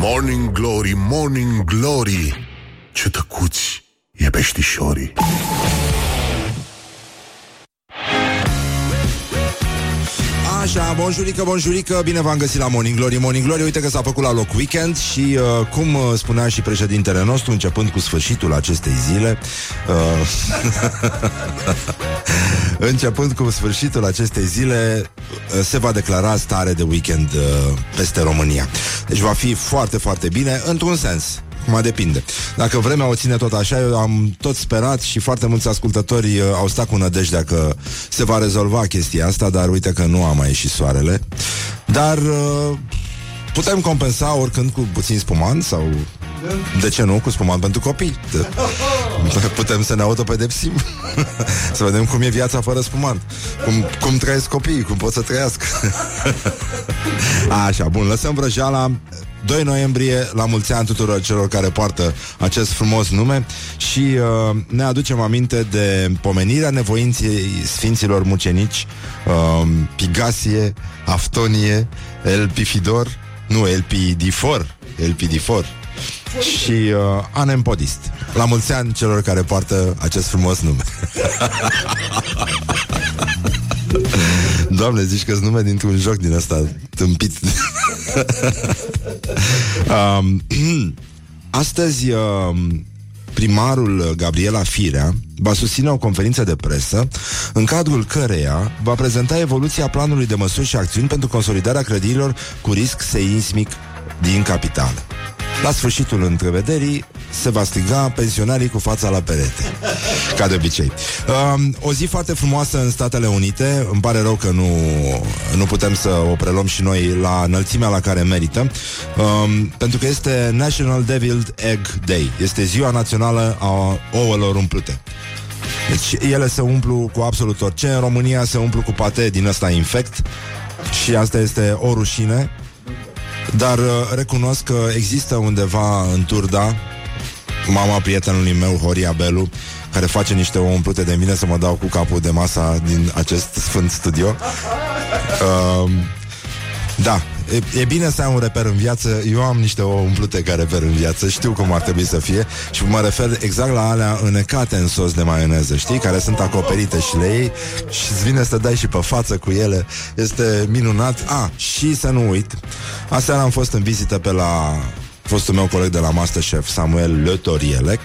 Morning Glory, Morning Glory. Ce tăcuți e peștișorii Așa, bonjurică, bonjurică, bine v-am găsit la Morning Glory. Morning Glory, uite că s-a făcut la loc weekend Și uh, cum uh, spunea și președintele nostru Începând cu sfârșitul acestei zile uh, Începând cu sfârșitul acestei zile uh, Se va declara stare de weekend uh, Peste România. Deci va fi foarte, foarte bine Într-un sens Acum depinde. Dacă vremea o ține tot așa, eu am tot sperat și foarte mulți ascultători uh, au stat cu nădejdea că se va rezolva chestia asta, dar uite că nu a mai ieșit soarele. Dar uh, putem compensa oricând cu puțin spumant sau de ce nu? Cu spumant pentru copii. De... Putem să ne autopedepsim. să vedem cum e viața fără spumant. Cum, cum trăiesc copiii, cum pot să trăiască. Așa, bun, lăsăm vrăjeala. 2 noiembrie, la mulți ani tuturor celor care poartă acest frumos nume și uh, ne aducem aminte de pomenirea nevoinței Sfinților Mucenici, uh, Pigasie, Aftonie, El Pifidor, nu, El Pidifor, El Pidifor și uh, Anempodist. La mulți ani celor care poartă acest frumos nume. Doamne, zici că-s nume dintr-un joc din ăsta tâmpit. um, astăzi, um, primarul Gabriela Firea va susține o conferință de presă în cadrul căreia va prezenta evoluția planului de măsuri și acțiuni pentru consolidarea clădirilor cu risc seismic din capitală. La sfârșitul întrevederii se va striga pensionarii cu fața la perete. Ca de obicei. Um, o zi foarte frumoasă în Statele Unite. Îmi pare rău că nu, nu putem să o preluăm și noi la înălțimea la care merită. Um, pentru că este National Deviled Egg Day. Este ziua națională a ouălor umplute. Deci ele se umplu cu absolut orice. În România se umplu cu pate din ăsta infect. Și asta este o rușine. Dar uh, recunosc că există undeva în Turda Mama prietenului meu, Horia Belu Care face niște ouă umplute de mine Să mă dau cu capul de masa din acest sfânt studio. Uh, Da, E, e bine să ai un reper în viață. Eu am niște ouă umplute ca reper în viață. Știu cum ar trebui să fie Și mă refer exact la alea înecate în sos de maioneză Știi? Care sunt acoperite și le iei Și îți vine să dai și pe față cu ele. Este minunat. A, ah, și să nu uit Aseară am fost în vizită pe la Fostul meu coleg de la Masterchef Samuel Letorielec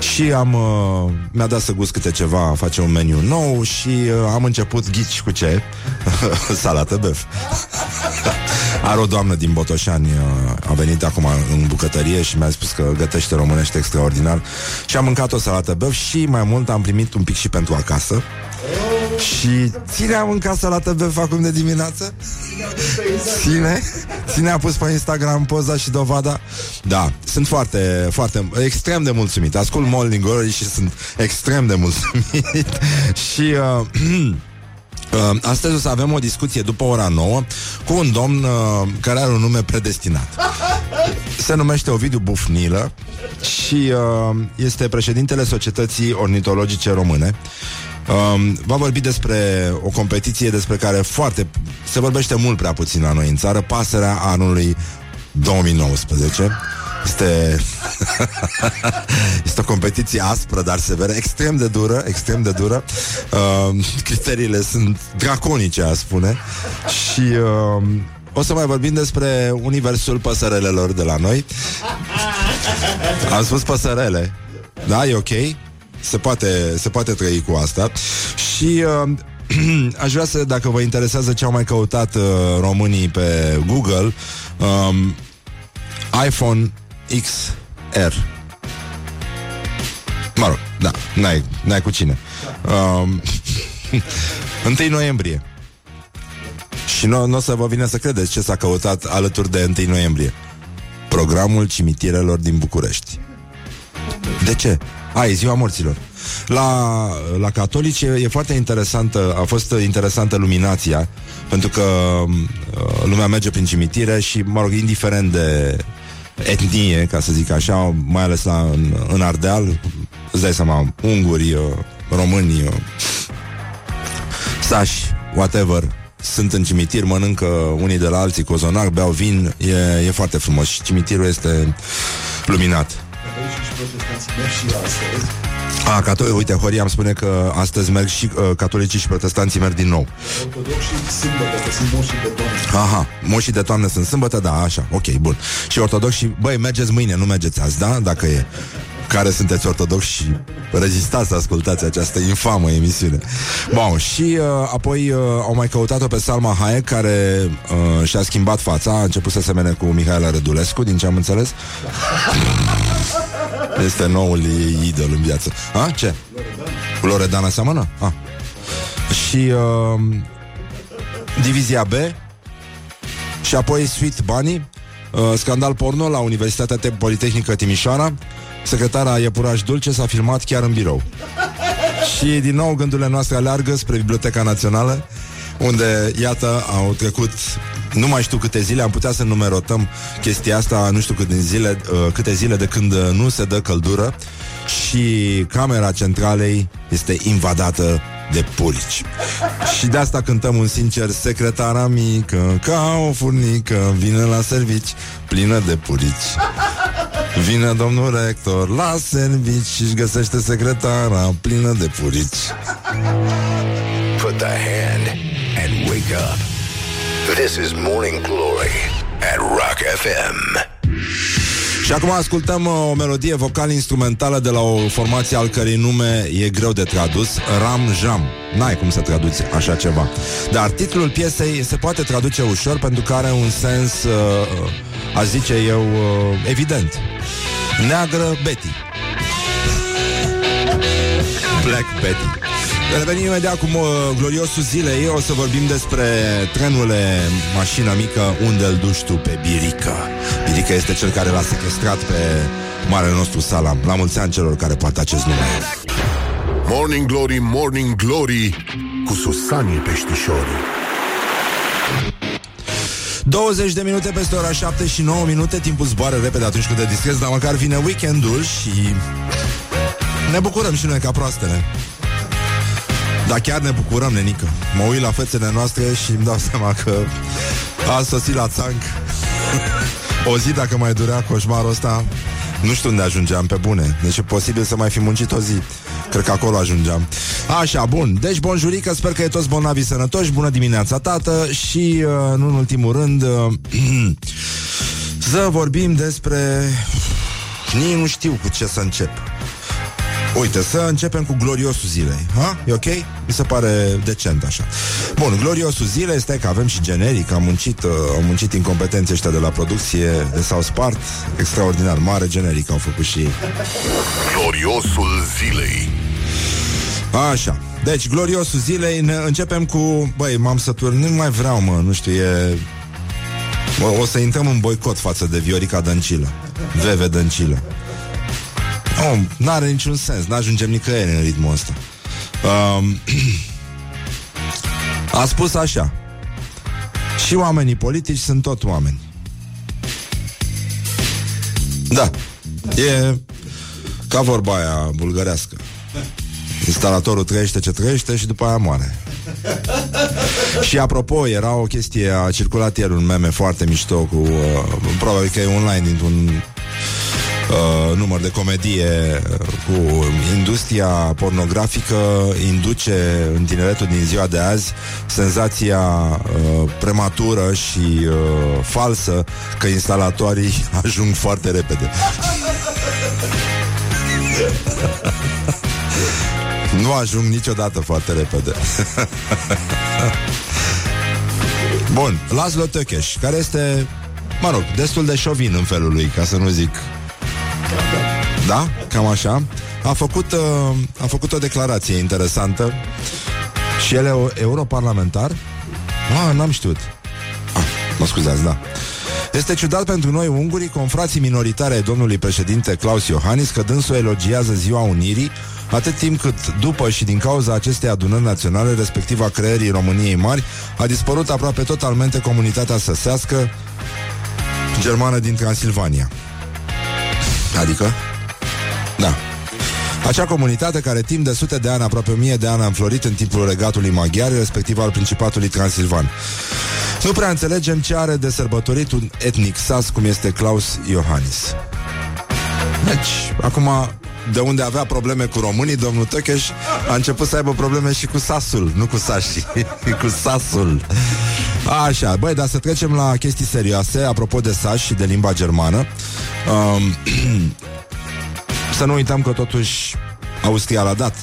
și am uh, mi-a dat să gust câte ceva, face un meniu nou și uh, am început ghici cu ce? Salată băf. Are o doamnă din Botoșani, uh, a venit acum în bucătărie și mi-a spus că gătește românește extraordinar și am mâncat o salată băf și mai mult am primit un pic și pentru acasă. Și ține am în casă la TV acum de dimineață Ține Ține a pus pe Instagram poza și dovada Da, sunt foarte, foarte Extrem de mulțumit Ascult Morning Glory și sunt extrem de mulțumit Și uh, Uh, astăzi o să avem o discuție după ora 9 cu un domn uh, care are un nume predestinat. Se numește Ovidiu Bufnilă și uh, este președintele Societății Ornitologice Române. Um, va vorbi despre o competiție despre care foarte se vorbește mult prea puțin la noi în țară, pasărea anului 2019. Este Este o competiție aspră, dar severă Extrem de dură, extrem de dură uh, Criteriile sunt draconice, aș spune Și uh, o să mai vorbim despre universul păsărelelor de la noi Am spus păsărele Da, e ok? Se poate, se poate trăi cu asta. Și uh, aș vrea să, dacă vă interesează ce au mai căutat uh, românii pe Google um, iPhone XR Mă rog, da, n-ai, n-ai cu cine. Um, 1 noiembrie. Și nu, nu o să vă vine să credeți ce s-a căutat alături de 1 noiembrie. Programul cimitirelor din București. De ce? A, e ziua morților. La, la catolici e, e foarte interesantă, a fost interesantă luminația, pentru că uh, lumea merge prin cimitire și, mă rog, indiferent de etnie, ca să zic așa, mai ales la, în, în Ardeal, îți dai seama, unguri, uh, români, uh, sași, whatever, sunt în cimitir, mănâncă unii de la alții cozonac, beau vin, e, e foarte frumos și cimitirul este luminat. A, catolici, uite, Horia îmi spune că astăzi merg și uh, catolicii și protestanții merg din nou. Ortodoxii sâmbătă, că sunt moșii de toamnă. Aha, moșii de toamnă sunt sâmbătă, da, așa, ok, bun. Și ortodoxi, băi, mergeți mâine, nu mergeți azi, da? Dacă e care sunteți ortodoxi și rezistați să ascultați această infamă emisiune. Bun, și uh, apoi uh, au mai căutat-o pe Salma Hayek, care uh, și-a schimbat fața, a început să semene cu Mihaela Rădulescu, din ce am înțeles. Este noul ei idol în viață. A, ce? Cu Loredana seamănă? A. Și uh, Divizia B și apoi Sweet Bunny, uh, scandal porno la Universitatea Te- Politehnică Timișoara. Secretara Iepuraș Dulce s-a filmat chiar în birou. Și din nou gândurile noastre aleargă spre Biblioteca Națională, unde, iată, au trecut nu mai știu câte zile, am putea să numerotăm chestia asta, nu știu câte zile, uh, câte zile de când uh, nu se dă căldură și camera centralei este invadată de purici. Și de asta cântăm un sincer Secretara mică, ca o furnică Vine la servici, plină de purici Vine domnul rector la servici Și-și găsește secretara plină de purici Put the hand and wake up. This is Morning Glory at Rock FM. Și acum ascultăm uh, o melodie vocal-instrumentală de la o formație al cărei nume e greu de tradus, Ram Jam. N-ai cum să traduci așa ceva. Dar titlul piesei se poate traduce ușor pentru că are un sens, uh, uh, aș zice eu, uh, evident. Neagră Betty. Black Betty. Revenim imediat cu uh, gloriosul zilei. O să vorbim despre trenule Mașina mică unde îl duci tu pe Birica Birica este cel care l-a sequestrat pe Marele nostru Salam. La mulți ani celor care poartă acest nume. Morning Glory, Morning Glory Cu Susanii Peștișorii. 20 de minute peste ora 7 și 9 minute. Timpul zboară repede atunci când te distrezi Dar măcar vine weekendul și Ne bucurăm și noi ca proastele Dar chiar ne bucurăm, nenică. Mă uit la fețele noastre și îmi dau seama că A sosit la țanc. O zi dacă mai durea coșmarul ăsta nu știu unde ajungeam pe bune. Deci e posibil să mai fi muncit o zi. Cred că acolo ajungeam. Așa, bun, deci bonjurică, sper că e toți bolnavii sănătoși. Bună dimineața, tată. Și, uh, nu în ultimul rând uh, Să vorbim despre Nici nu știu cu ce să încep Uite, să începem cu gloriosul zilei ha? E ok? Mi se pare decent așa. Bun, gloriosul zilei este că avem și generic Am muncit, uh, am muncit incompetenții ăștia de la producție De s-au spart Extraordinar, mare generic au făcut și ei Gloriosul zilei. Așa, deci gloriosul zilei ne începem cu Băi, m-am sătur, nu mai vreau mă, nu știu, e o, o să intrăm în boicot față de Viorica Dăncilă. Veve Dăncilă Nu, n-are niciun sens, n-ajungem nicăieri în ritmul ăsta. Um, A spus așa Și oamenii politici sunt tot oameni. Da E ca vorba aia bulgărească. Instalatorul trăiește ce trăiește și după aia moare. și apropo, era o chestie, a circulat ieri un meme foarte mișto cu, uh, probabil că e online dintr-un uh, număr de comedie uh, cu industria pornografică induce în tineretul din ziua de azi senzația uh, prematură și uh, falsă că instalatorii ajung foarte repede. Nu ajung niciodată foarte repede. Bun, Laszlo Tökes, care este, mă rog, destul de șovin în felul lui, ca să nu zic... Da? Cam așa. A făcut, uh, a făcut o declarație interesantă și el e europarlamentar. Ah, n-am știut. Ah, mă scuzați, da. Este ciudat pentru noi ungurii, confrații minoritare ai domnului președinte Claus Iohannis, că dânsul elogiază ziua Unirii, atât timp cât, după și din cauza acestei adunări naționale, respectiv a creării României Mari, a dispărut aproape totalmente comunitatea săsească germană din Transilvania. Adică? Da. Acea comunitate care timp de sute de ani, aproape o mie de ani, a înflorit în timpul regatului maghiar, respectiv al Principatului Transilvan. Nu prea înțelegem ce are de sărbătorit un etnic sas cum este Claus Iohannis. Deci, acum, de unde avea probleme cu românii, domnul Tăcheș a început să aibă probleme și cu sasul, nu cu sașii, cu sasul. Așa, băi, dar să trecem la chestii serioase, apropo de saș și de limba germană. Um, să nu uităm că totuși Austria l-a dat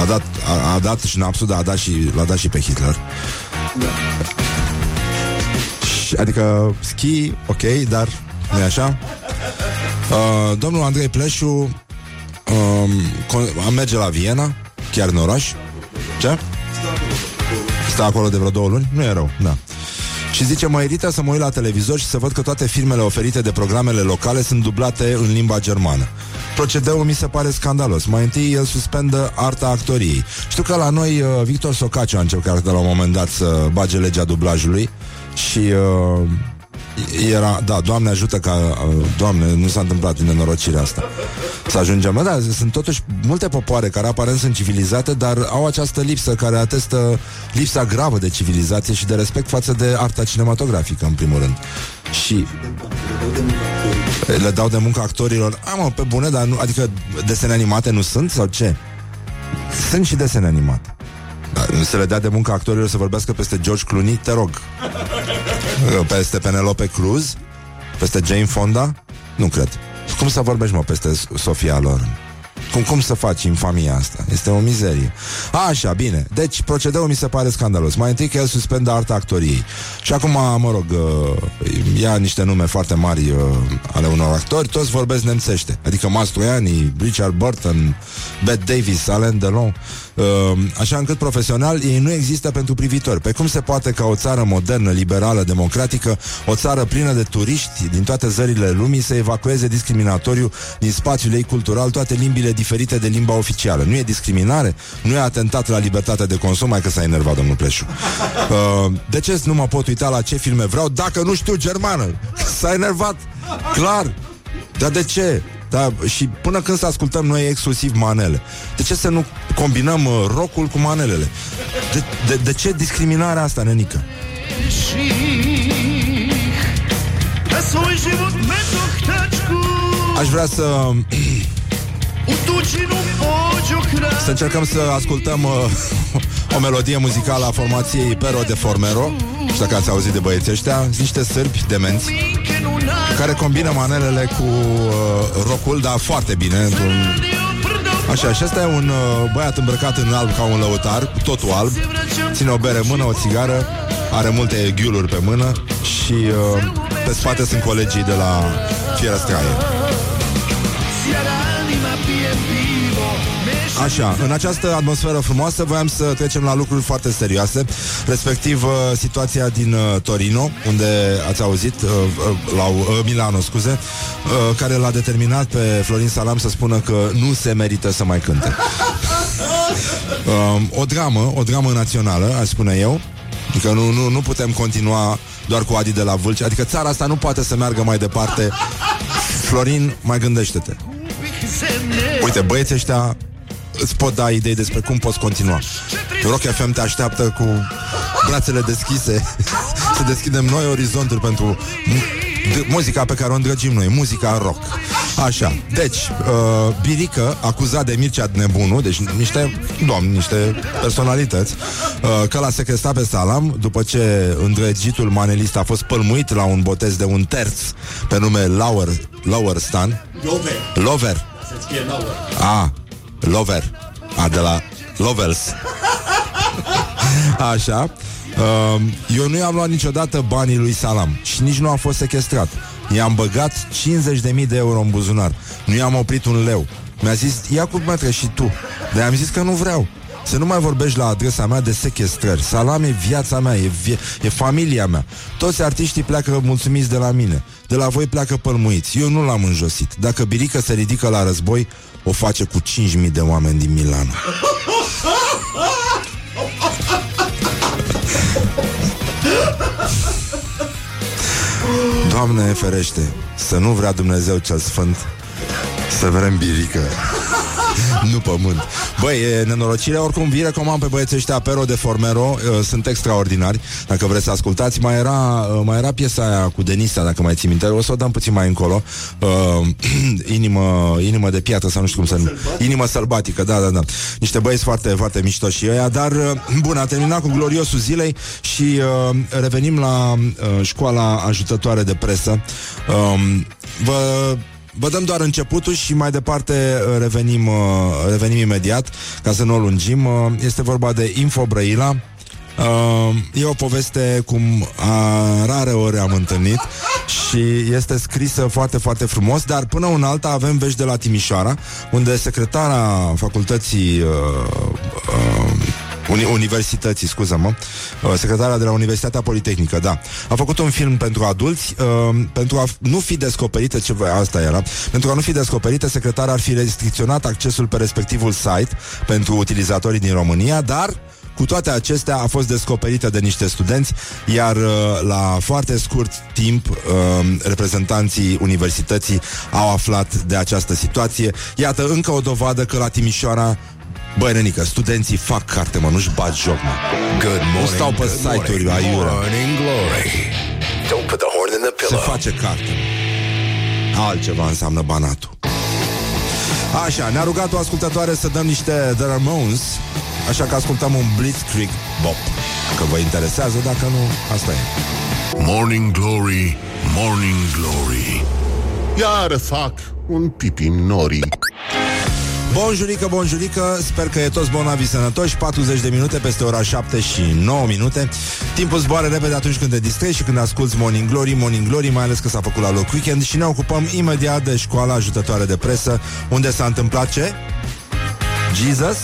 a dat, a, a dat și șnapsul, dar a dat și, l-a dat și pe Hitler. Da. Adică schi, ok, dar nu e așa? Uh, domnul Andrei Pleșu um, am merge la Viena, chiar în oraș. Ce? Stă acolo de vreo două luni? Nu e rău, da. Și zice, mă irită să mă uit la televizor și să văd că toate filmele oferite de programele locale sunt dublate în limba germană. Procedeul mi se pare scandalos. Mai întâi el suspendă arta actoriei. Știu că la noi uh, Victor Socaciu a încercat de la un moment dat să bage legea dublajului și uh, era, da, Doamne ajută ca, uh, Doamne, nu s-a întâmplat în nenorocirea asta. Să ajungem, da, sunt totuși multe popoare care aparent sunt civilizate, dar au această lipsă care atestă lipsa gravă de civilizație și de respect față de arta cinematografică, în primul rând. Și le dau de muncă actorilor. Am mă, pe bune, dar nu, adică desene animate nu sunt sau ce? Sunt și desene animate. Da, să le dea de muncă actorilor să vorbească peste George Clooney, te rog. Peste Penelope Cruz? Peste Jane Fonda? Nu cred. Cum să vorbești, mă, peste Sofia Loren? Cum, cum să faci infamia asta? Este o mizerie. Așa, bine. Deci, procedeul mi se pare scandalos. Mai întâi că el suspendă arta actoriei. Și acum, mă rog, uh, ia niște nume foarte mari uh, ale unor actori, toți vorbesc nemțește. Adică Mastroianni, Richard Burton, Bette Davis, Alain Delon. Uh, așa încât profesional ei nu există pentru privitori. Pe cum se poate ca o țară modernă, liberală, democratică, o țară plină de turiști din toate zările lumii să evacueze discriminatoriu din spațiul ei cultural toate limbile diferite de limba oficială. Nu e discriminare? Nu e atentat la libertatea de consum? Mai că s-a enervat domnul Pleșu. Uh, de ce nu mă pot uita la ce filme vreau dacă nu știu germană? S-a enervat. Clar. Dar de ce? Da, și până când să ascultăm noi exclusiv manele. De ce să nu combinăm uh, rockul cu manelele? De, de, de ce discriminarea asta, nenică? Aș vrea să Să încercăm să ascultăm uh, o melodie muzicală a formației Pero de Formero Și dacă ați auzit de băieții ăștia Sunt niște sârbi demenți Care combină manelele cu uh, rockul Dar foarte bine într-un... Așa, și ăsta e un uh, băiat îmbrăcat în alb ca un lăutar Totul alb. Ține o bere în mână, o țigară Are multe ghiuluri pe mână Și uh, pe spate sunt colegii de la Fiera Așa, în această atmosferă frumoasă voiam să trecem la lucruri foarte serioase, respectiv uh, situația din uh, Torino, unde ați auzit, uh, uh, la uh, Milano, scuze, uh, care l-a determinat pe Florin Salam să spună că nu se merită să mai cânte. Uh, o dramă, o dramă națională, aș spune eu, Adică nu, nu, nu putem continua doar cu Adi de la Vâlci Adică țara asta nu poate să meargă mai departe. Florin, mai gândește-te. Uite, băieții ăștia îți pot da idei despre cum poți continua. Rock FM te așteaptă cu brațele deschise să deschidem noi orizonturi pentru muzica pe care o îndrăgim noi, muzica rock. Așa, deci, uh, Birică, acuzat de Mircea Nebunu, deci niște domni, niște personalități, uh, că l-a secrestat pe Salam după ce îndrăgitul manelist a fost pălmuit la un botez de un terț pe nume Lauer, Lauer Stan. Lover. Lover. A, Lover. A, de la Lovels. Așa. Uh, eu nu i-am luat niciodată banii lui Salam și nici nu a fost sequestrat. I-am băgat 50.000 de euro în buzunar. Nu i-am oprit un leu. Mi-a zis, ia cu metre și tu. Dar am zis că nu vreau. Să nu mai vorbești la adresa mea de sequestrări. Salam e viața mea, e, vie- e familia mea. Toți artiștii pleacă mulțumiți de la mine. De la voi pleacă pălmuiți. Eu nu l-am înjosit. Dacă Birică se ridică la război, o face cu 5.000 de oameni din Milano. Doamne ferește, să nu vrea Dumnezeu cel Sfânt să vrem birică. Nu pământ. Băi, e nenorocire, oricum vi recomand pe băieții ăștia Pero de Formero, uh, sunt extraordinari. Dacă vreți să ascultați, mai era, uh, mai era piesa aia cu Denisa, dacă mai ții minte, o să o dăm puțin mai încolo. Uh, inimă, inimă de piatră sau nu știu cum să numește. Inimă sălbatică, da, da, da. Niște băieți foarte, foarte mișto și ăia, dar uh, bun, a terminat cu gloriosul zilei și uh, revenim la uh, școala ajutătoare de presă. Uh, vă Vă dăm doar începutul și mai departe uh, revenim, uh, revenim imediat, ca să nu o lungim. Uh, este vorba de Info Brăila, Uh, e o poveste cum a, rare ori am întâlnit și este scrisă foarte, foarte frumos, dar până în alta avem vești de la Timișoara, unde secretara facultății uh, uh, Uni- universității, scuză-mă, uh, secretara de la Universitatea Politehnică, da. A făcut un film pentru adulți, uh, pentru a nu fi descoperită, ce asta era, pentru a nu fi descoperită, secretara ar fi restricționat accesul pe respectivul site pentru utilizatorii din România, dar cu toate acestea a fost descoperită de niște studenți, iar uh, la foarte scurt timp uh, reprezentanții universității au aflat de această situație. Iată încă o dovadă că la Timișoara Băi, nenică, studenții fac carte, mă, nu-și bat joc, mă. Good morning, Nu stau pe good site-uri morning, aiurea. morning glory. Don't put the horn in the Se pillow. face carte. Altceva înseamnă banatul. Așa, ne-a rugat o ascultătoare să dăm niște The Ramones, așa că ascultăm un Blitzkrieg Bop. Dacă vă interesează, dacă nu, asta e. Morning Glory, Morning Glory Iar fac un pipi nori Bonjurică, bonjurică, sper că e toți bonavi sănătoși 40 de minute peste ora 7 și 9 minute Timpul zboară repede atunci când te distrezi și când asculti Morning Glory Morning Glory, mai ales că s-a făcut la loc weekend Și ne ocupăm imediat de școala ajutătoare de presă Unde s-a întâmplat ce? Jesus?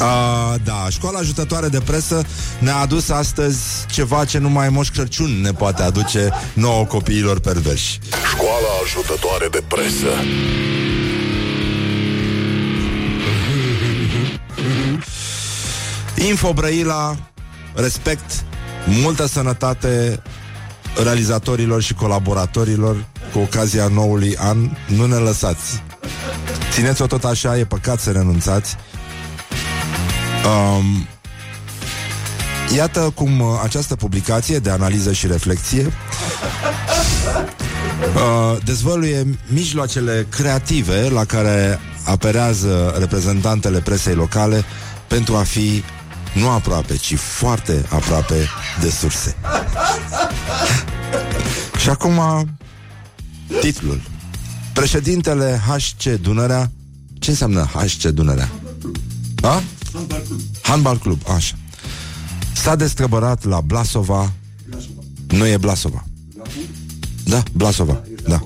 Uh, da, școala ajutătoare de presă ne-a adus astăzi ceva ce numai Moș Crăciun ne poate aduce nouă copiilor perverși. Școala ajutătoare de presă Info Brăila, respect, multă sănătate realizatorilor și colaboratorilor cu ocazia noului an. Nu ne lăsați. Țineți-o tot așa, e păcat să renunțați. Um, iată cum uh, această publicație de analiză și reflexie uh, dezvăluie mijloacele creative la care aperează reprezentantele presei locale pentru a fi nu aproape, ci foarte aproape de surse. Și acum titlul. Președintele HC Dunărea Ce înseamnă HC Dunărea? A? Handbal Club, așa. S-a destrăbărat la Blasova. Nu e Blasova. Da, Blasova, da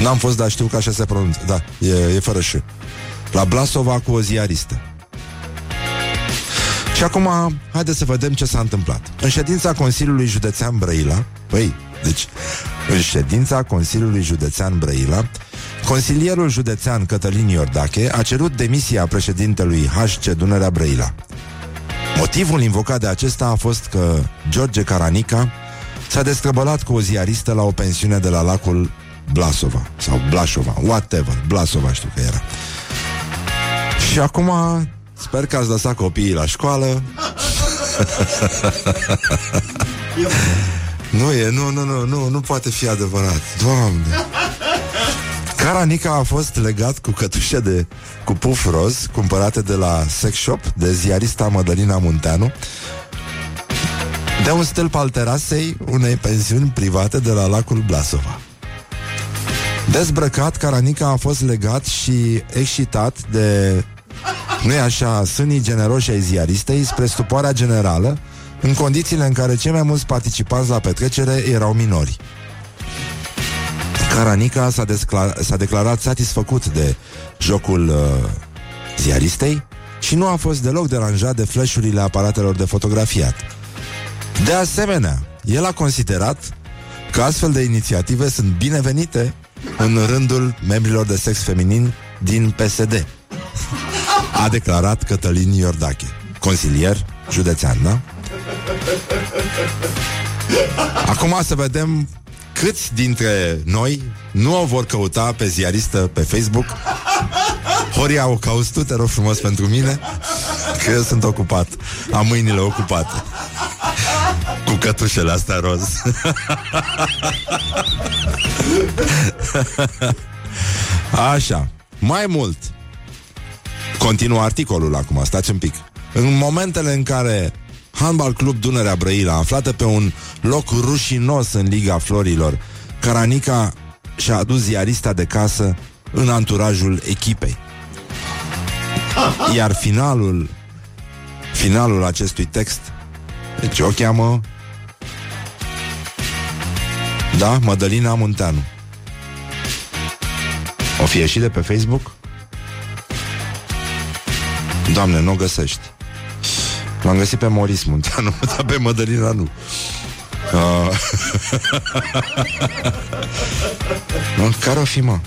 N-am fost, dar știu că așa se pronunță. Da, e, e fără și La Blasova cu o ziaristă. Și acum, haideți să vedem ce s-a întâmplat. În ședința Consiliului Județean Brăila, păi, deci, în ședința Consiliului Județean Brăila, consilierul județean Cătălin Iordache a cerut demisia președintelui HC Dunărea Brăila. Motivul invocat de acesta a fost că George Caranica s-a destrăbălat cu o ziaristă la o pensiune de la lacul Blasova sau Blașova, whatever, Blasova știu că era. Și acum sper că ați lăsat copiii la școală. nu e, nu, nu, nu, nu, nu poate fi adevărat. Doamne! Caranica a fost legat cu cătușe de cu puf roz cumpărate de la sex shop de ziarista Mădălina Munteanu de un stâlp al terasei unei pensiuni private de la lacul Blasova. Dezbrăcat, Caranica a fost legat și excitat de nu e așa, sânii generoși ai ziaristei spre stupoarea generală, în condițiile în care cei mai mulți participanți la petrecere erau minori. Caranica s-a, descla- s-a declarat satisfăcut de jocul uh, ziaristei și nu a fost deloc deranjat de flashurile aparatelor de fotografiat. De asemenea, el a considerat că astfel de inițiative sunt binevenite în rândul membrilor de sex feminin din PSD. A declarat Cătălin Iordache, consilier județean, da? Acum să vedem câți dintre noi nu o vor căuta pe ziaristă pe Facebook. Horia, o cauți tu, te rog frumos pentru mine, că eu sunt ocupat. Am mâinile ocupate. Cu cătușele astea roz. Așa. Mai mult. Continuă articolul acum, stați un pic. În momentele în care Handbal Club Dunărea Brăila, aflată pe un loc rușinos în Liga Florilor, Caranica și-a adus ziarista de casă în anturajul echipei. Iar finalul finalul acestui text deci o cheamă da, Mădălina Munteanu. O fi ieșit de pe Facebook? Doamne, nu o găsești. L-am găsit pe Moris Munteanu, dar pe Mădălina nu. Uh... nu? Care o fi, mă?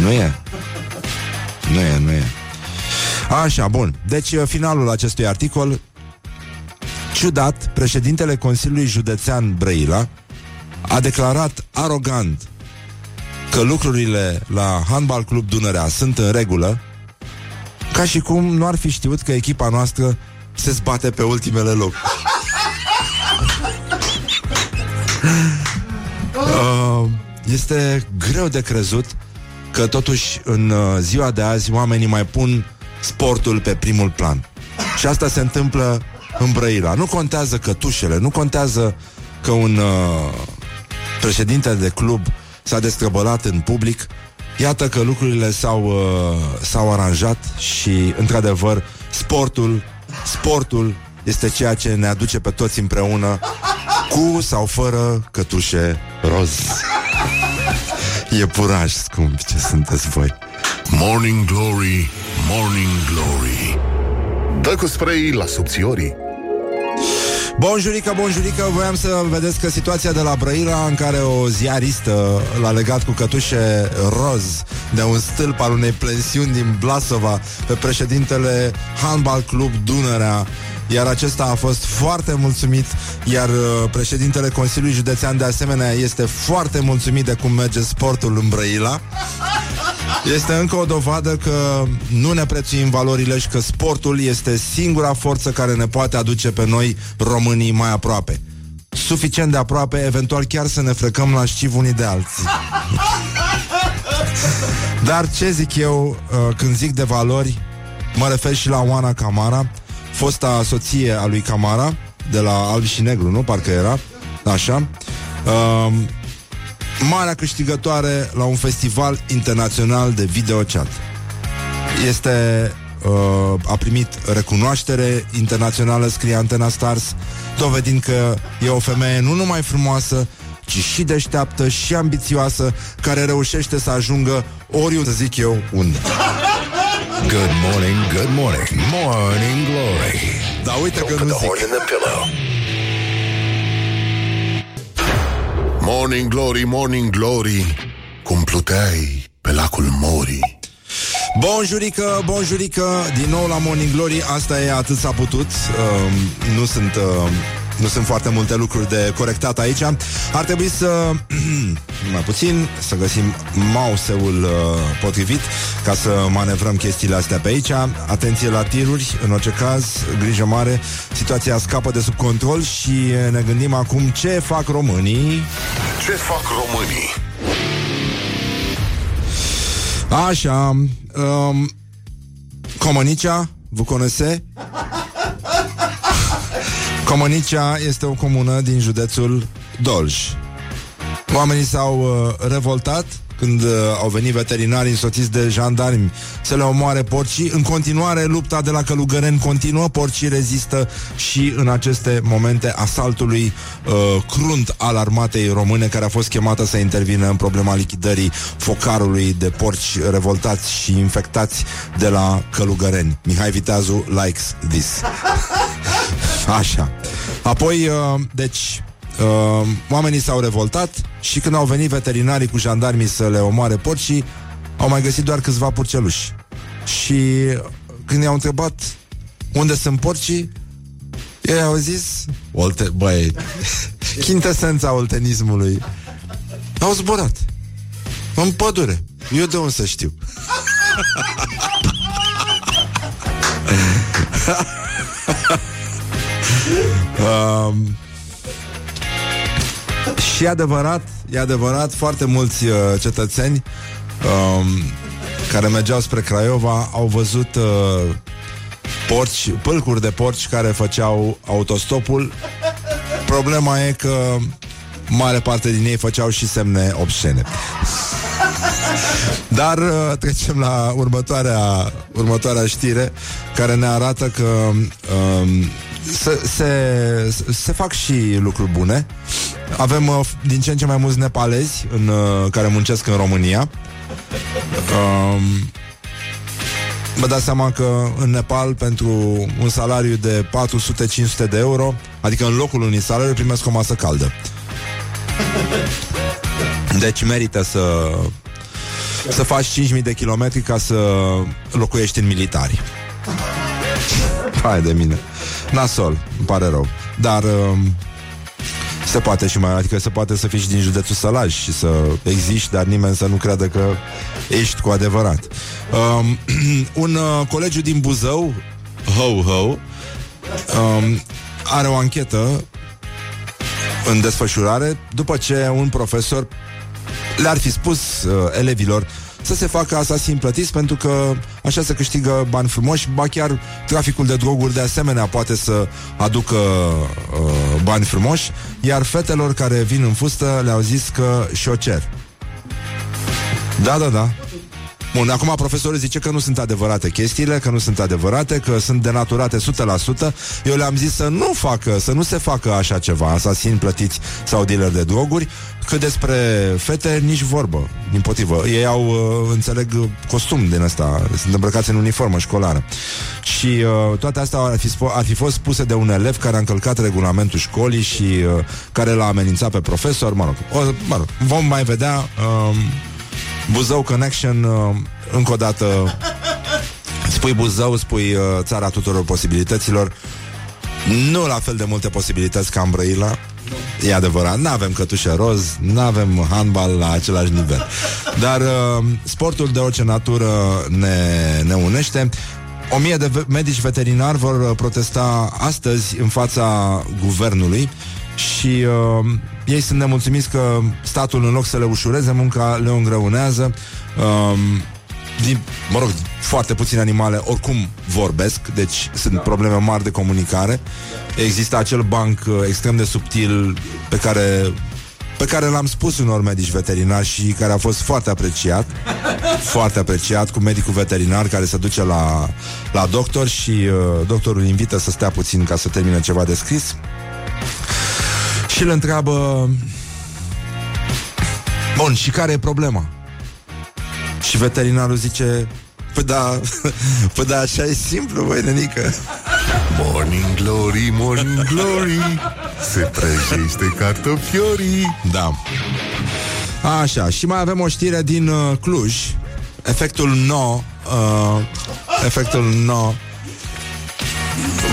Nu e. Nu e, nu e. Așa, bun. Deci, finalul acestui articol Ciudat, președintele Consiliului Județean Brăila a declarat arogant că lucrurile la Handball Club Dunărea sunt în regulă, ca și cum nu ar fi știut că echipa noastră se zbate pe ultimele locuri. uh, este greu de crezut că totuși în uh, ziua de azi oamenii mai pun sportul pe primul plan. Și asta se întâmplă în Brăila. Nu contează cătușele, nu contează că un uh, președinte de club s-a destrăbălat în public. Iată că lucrurile s-au, uh, s-au aranjat și, într-adevăr, sportul, sportul este ceea ce ne aduce pe toți împreună, cu sau fără cătușe roz. E puraj scump ce sunteți voi. Morning Glory, Morning Glory Dă cu spray la subțiorii Bonjurică, bonjurică, voiam să vedeți că situația de la Brăila în care o ziaristă l-a legat cu cătușe roz de un stâlp al unei plensiuni din Blasova pe președintele Handball Club Dunărea iar acesta a fost foarte mulțumit, iar uh, președintele Consiliului Județean de asemenea este foarte mulțumit de cum merge sportul în Brăila. Este încă o dovadă că nu ne prețuim valorile și că sportul este singura forță care ne poate aduce pe noi românii mai aproape. Suficient de aproape, eventual chiar să ne frecăm la șciv unii de alții. Dar ce zic eu uh, când zic de valori, mă refer și la Oana Camara, fosta soție a lui Camara, de la Alb și Negru, nu? Parcă era, așa. Uh, marea câștigătoare la un festival internațional de videochat. Este uh, a primit recunoaștere internațională, scrie Antena Stars, dovedind că e o femeie nu numai frumoasă, ci și deșteaptă și ambițioasă, care reușește să ajungă oriunde, zic eu, unde. Good morning, good morning, morning glory. Da, uite Don't că put nu the zic. Morning Glory, Morning Glory Cum pluteai pe lacul Mori. Bonjurică, bonjurică, din nou la Morning Glory, asta e atât s-a putut, uh, nu sunt... Uh, nu sunt foarte multe lucruri de corectat aici Ar trebui să Mai puțin Să găsim mauseul uh, potrivit Ca să manevrăm chestiile astea pe aici Atenție la tiruri În orice caz, grijă mare Situația scapă de sub control Și ne gândim acum ce fac românii Ce fac românii? Așa um, Comănicea Vă conese? Comănicea este o comună din județul Dolj. Oamenii s-au uh, revoltat când uh, au venit veterinari însoțiți de jandarmi să le omoare porcii. În continuare, lupta de la Călugăreni continuă, porcii rezistă și în aceste momente asaltului uh, crunt al armatei române care a fost chemată să intervină în problema lichidării focarului de porci revoltați și infectați de la Călugăreni. Mihai Viteazu likes this. Așa. Apoi, uh, deci, uh, oamenii s-au revoltat și când au venit veterinarii cu jandarmii să le omoare porcii, au mai găsit doar câțiva purceluși. Și când i-au întrebat unde sunt porcii, ei au zis Olte, băi, chintesența oltenismului Au zburat. În pădure. Eu de unde să știu? um, și e adevărat, e adevărat, foarte mulți uh, cetățeni um, care mergeau spre Craiova au văzut uh, porci, pâlcuri de porci care făceau autostopul. Problema e că mare parte din ei făceau și semne obscene. Dar uh, trecem la următoarea, următoarea știre care ne arată că um, se, se, se fac și lucruri bune. Avem uh, din ce în ce mai mulți nepalezi în, uh, care muncesc în România. Um, Mă dați seama că în Nepal pentru un salariu de 400-500 de euro, adică în locul unui salariu, primesc o masă caldă. Deci merită să să faci 5.000 de kilometri ca să locuiești în militari. Hai de mine. Nasol, îmi pare rău. Dar uh, se poate și mai, adică se poate să fii și din județul Sălaj și să existi, dar nimeni să nu creadă că ești cu adevărat. Um, un uh, colegiu din Buzău, Ho Ho, um, are o anchetă în desfășurare după ce un profesor le-ar fi spus uh, elevilor să se facă asasin plătiți pentru că așa se câștigă bani frumoși, ba chiar traficul de droguri de asemenea poate să aducă uh, bani frumoși, iar fetelor care vin în fustă le-au zis că și-o cer. Da, da, da. Bun, acum profesorul zice că nu sunt adevărate chestiile, că nu sunt adevărate, că sunt denaturate 100%. Eu le-am zis să nu facă, să nu se facă așa ceva, asasini plătiți sau dealer de droguri, că despre fete nici vorbă, din potrivă. Ei au, uh, înțeleg, costum din ăsta, sunt îmbrăcați în uniformă școlară. Și uh, toate astea ar fi, ar fi fost spuse de un elev care a încălcat regulamentul școlii și uh, care l-a amenințat pe profesor, mă rog, o, mă rog vom mai vedea... Uh, Buzău Connection, uh, încă o dată spui Buzău, spui uh, țara tuturor posibilităților. Nu la fel de multe posibilități ca în Brăila. E adevărat, nu avem cătușe roz, nu avem handbal la același nivel. Dar uh, sportul de orice natură ne, ne unește. O mie de medici veterinari vor uh, protesta astăzi în fața guvernului și uh, ei sunt nemulțumiți că statul în loc să le ușureze munca le îngreunează. Uh, din, mă rog, foarte puține animale oricum vorbesc, deci sunt probleme mari de comunicare. Există acel banc uh, extrem de subtil pe care pe care l-am spus unor medici veterinari și care a fost foarte apreciat, foarte apreciat, cu medicul veterinar care se duce la, la doctor și uh, doctorul invită să stea puțin ca să termine ceva de scris și îl întreabă Bun, și care e problema? Și veterinarul zice Păi da, păi da, așa e simplu, băi, nenică. Morning glory, morning glory Se prăjește cartofiorii. Da. Așa, și mai avem o știre din uh, Cluj. Efectul no uh, Efectul no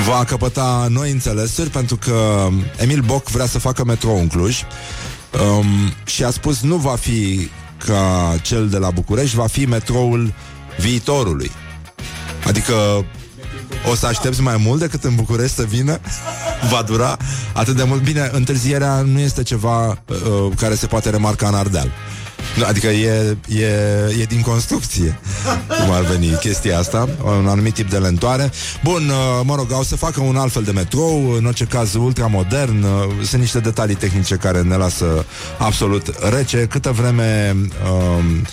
va căpăta noi înțelesuri pentru că Emil Boc vrea să facă metrou în Cluj um, și a spus nu va fi ca cel de la București, va fi metroul viitorului. Adică o să aștepți mai mult decât în București să vină? Va dura atât de mult? Bine, întârzierea nu este ceva uh, care se poate remarca în Ardeal. Adică e, e, e din construcție Cum ar veni chestia asta Un anumit tip de lentoare. Bun, uh, mă rog, au să facă un alt fel de metrou În orice caz ultramodern. Uh, Sunt niște detalii tehnice care ne lasă Absolut rece. Câtă vreme um,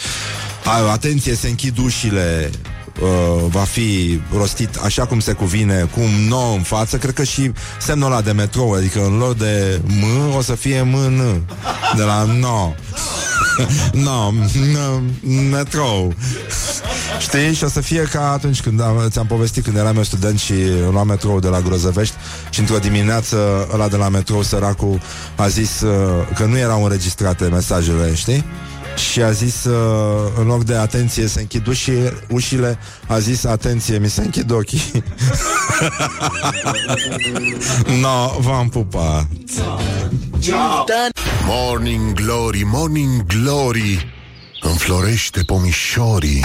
Atenție, se închid ușile uh, va fi rostit așa cum se cuvine, cu un nou în față, cred că și semnul ăla de metrou, adică în loc de M o să fie M N de la no. no, no, metrou. Știi? Și o să fie ca atunci când am, ți-am povestit când eram eu student și luam metrou de la Grozăvești și într-o dimineață ăla de la metrou săracul a zis uh, că nu erau înregistrate mesajele, știi? Și a zis, uh, în loc de atenție se închid ușile, ușile, a zis, atenție, mi se închid ochii. no, v-am pupat. Morning Glory, Morning Glory Înflorește pomișorii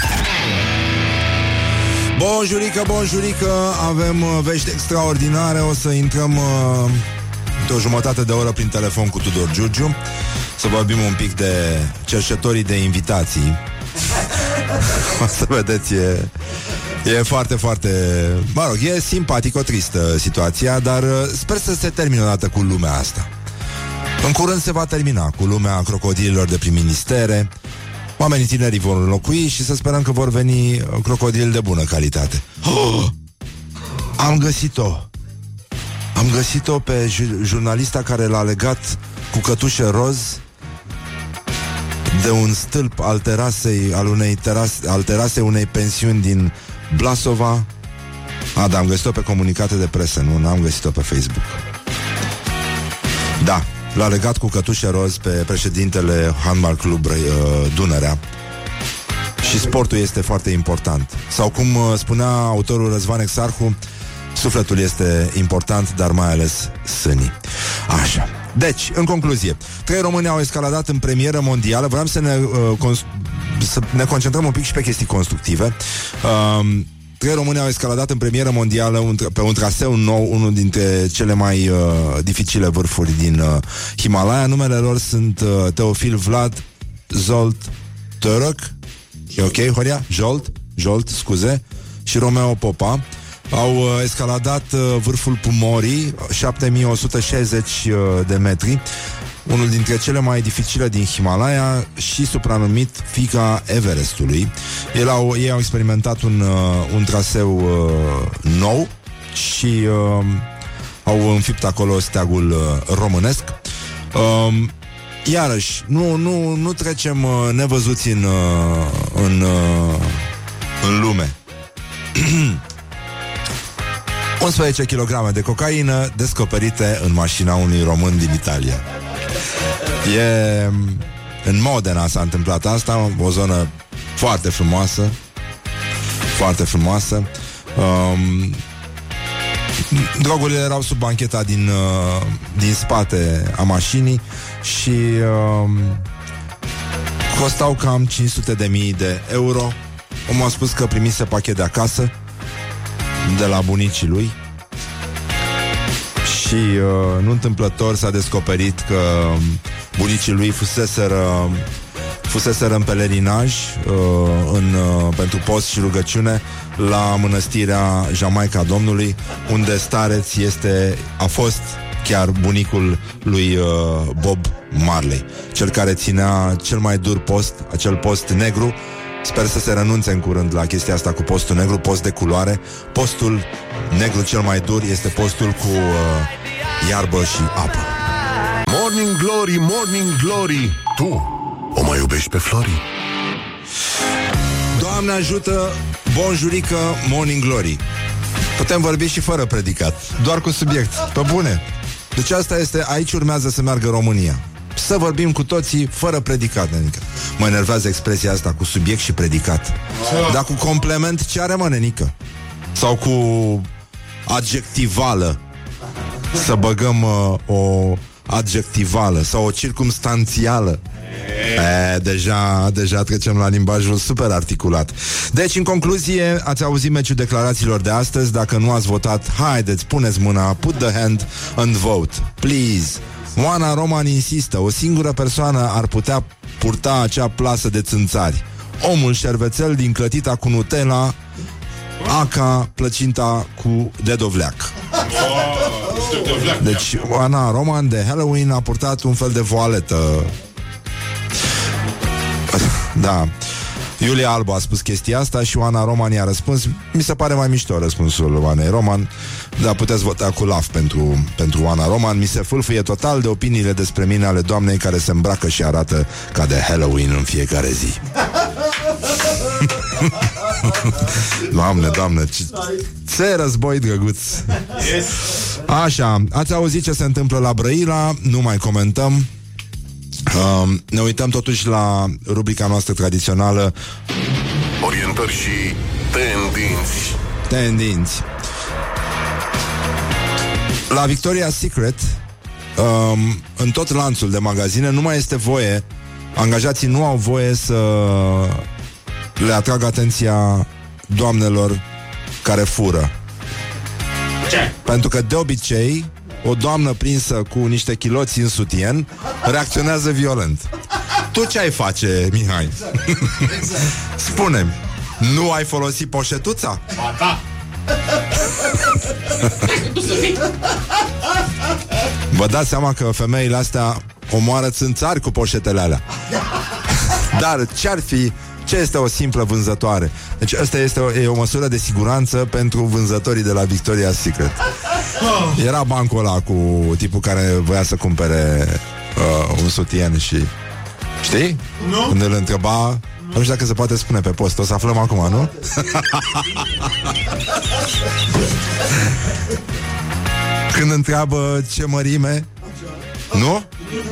Bonjurică, bonjurică Avem uh, vești extraordinare O să intrăm uh, de o jumătate de oră prin telefon cu Tudor Giurgiu Să vorbim un pic de cercetorii de invitații O să vedeți, e, e foarte, foarte... Mă rog, e simpatico-tristă situația Dar uh, sper să se termine odată cu lumea asta În curând se va termina cu lumea crocodililor de prin ministere Oamenii tineri vor înlocui și să sperăm că vor veni uh, crocodili de bună calitate. Oh! Am găsit-o. Am găsit-o pe ju- jurnalista care l-a legat cu cătușe roz de un stâlp al terasei, al unei terase, al terasei unei pensiuni din Blasova. A, da, am găsit-o pe comunicate de presă, nu, n-am găsit-o pe Facebook. Da, L-a legat cu cătușe roz pe președintele Handball Club uh, Dunărea și sportul este foarte important. Sau cum uh, spunea autorul Răzvan Exarhu, sufletul este important, dar mai ales sânii. Așa. Deci, în concluzie, trei români au escaladat în premieră mondială. Vreau să ne, uh, cons- să ne concentrăm un pic și pe chestii constructive. Uh, Trei români au escaladat în premieră mondială un, pe un traseu nou, unul dintre cele mai uh, dificile vârfuri din uh, Himalaya. Numele lor sunt uh, Teofil Vlad Zolt Tărăc. E ok, Horia? Jolt? Jolt, scuze. Și Romeo Popa. Au uh, escaladat uh, vârful Pumorii, 7160 uh, de metri unul dintre cele mai dificile din Himalaya și supranumit fica Everestului. El au, ei au experimentat un, uh, un traseu uh, nou și uh, au înfipt acolo steagul uh, românesc. Uh, iarăși, nu, nu, nu trecem uh, nevăzuți în, uh, în, uh, în lume. 11 kg de cocaină descoperite în mașina unui român din Italia. E... În Modena s-a întâmplat asta, o zonă foarte frumoasă, foarte frumoasă. Um, drogurile erau sub bancheta din, uh, din spate a mașinii și um, costau cam 500 de mii de euro. Omul a spus că primise pachet de acasă de la bunicii lui și uh, nu întâmplător s-a descoperit că um, bunicii lui fuseseră fuseseră în pelerinaj uh, în, uh, pentru post și rugăciune la mănăstirea Jamaica Domnului, unde stareț este, a fost chiar bunicul lui uh, Bob Marley, cel care ținea cel mai dur post, acel post negru. Sper să se renunțe în curând la chestia asta cu postul negru, post de culoare. Postul negru cel mai dur este postul cu uh, iarbă și apă. Morning Glory, Morning Glory Tu o mai iubești pe Flori? Doamne ajută, bonjurică, morning glory. Putem vorbi și fără predicat, doar cu subiect, pe bune. Deci asta este, aici urmează să meargă România. Să vorbim cu toții fără predicat, nenică. Mă enervează expresia asta cu subiect și predicat. Dar cu complement ce are, mă, nenică? Sau cu adjectivală. Să băgăm uh, o adjectivală sau o circumstanțială. E, deja, deja trecem la limbajul super articulat. Deci, în concluzie, ați auzit meciul declarațiilor de astăzi. Dacă nu ați votat, haideți, puneți mâna, put the hand and vote. Please. Oana Roman insistă, o singură persoană ar putea purta acea plasă de țânțari. Omul șervețel din clătita cu Nutella, aca plăcinta cu dedovleac. Deci, Oana Roman de Halloween a purtat un fel de voaletă da. Iulia Alba a spus chestia asta și Oana Roman i-a răspuns. Mi se pare mai mișto răspunsul Oanei Roman, dar puteți vota cu laf pentru, pentru Oana Roman. Mi se fâlfâie total de opiniile despre mine ale doamnei care se îmbracă și arată ca de Halloween în fiecare zi. doamne, doamne, ce, ce război drăguț! Așa, ați auzit ce se întâmplă la Brăila, nu mai comentăm. Uh, ne uităm totuși la rubrica noastră tradițională Orientări și tendinți Tendinți La Victoria's Secret um, în tot lanțul de magazine nu mai este voie, angajații nu au voie să le atragă atenția doamnelor care fură. Ce? Pentru că de obicei o doamnă prinsă cu niște chiloți în sutien reacționează violent. Tu ce ai face, Mihai? Exact. Spune-mi, nu ai folosit poșetuța? Ba da. Tu să fii. Vă dați seama că femeile astea omoară țânțari cu poșetele alea. Dar ce-ar fi ce este o simplă vânzătoare? Deci asta este o, e o măsură de siguranță pentru vânzătorii de la Victoria's Secret. Era bancul ăla cu tipul care voia să cumpere uh, un sutien și... Știi? Nu. Când îl întreba... Nu știu dacă se poate spune pe post, o să aflăm acum, nu? Când întreabă ce mărime Nu?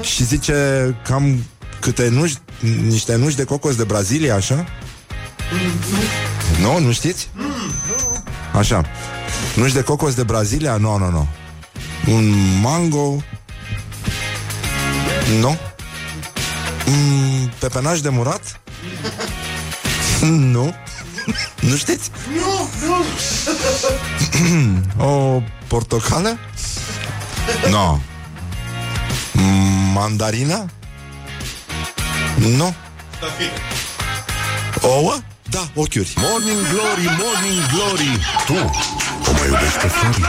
Și zice cam câte nuși Niște nuși de cocos de Brazilia, așa? Nu? Nu știți? Așa Nuși de cocos de Brazilia? Nu, nu, nu Un mango Nu? Un pepenaj de murat? Nu? Nu știți? O portocală? Nu. No. Mandarina? Nu. Ouă? Da, ochiuri. Morning Glory, Morning Glory Tu o mai iubești pe Flori?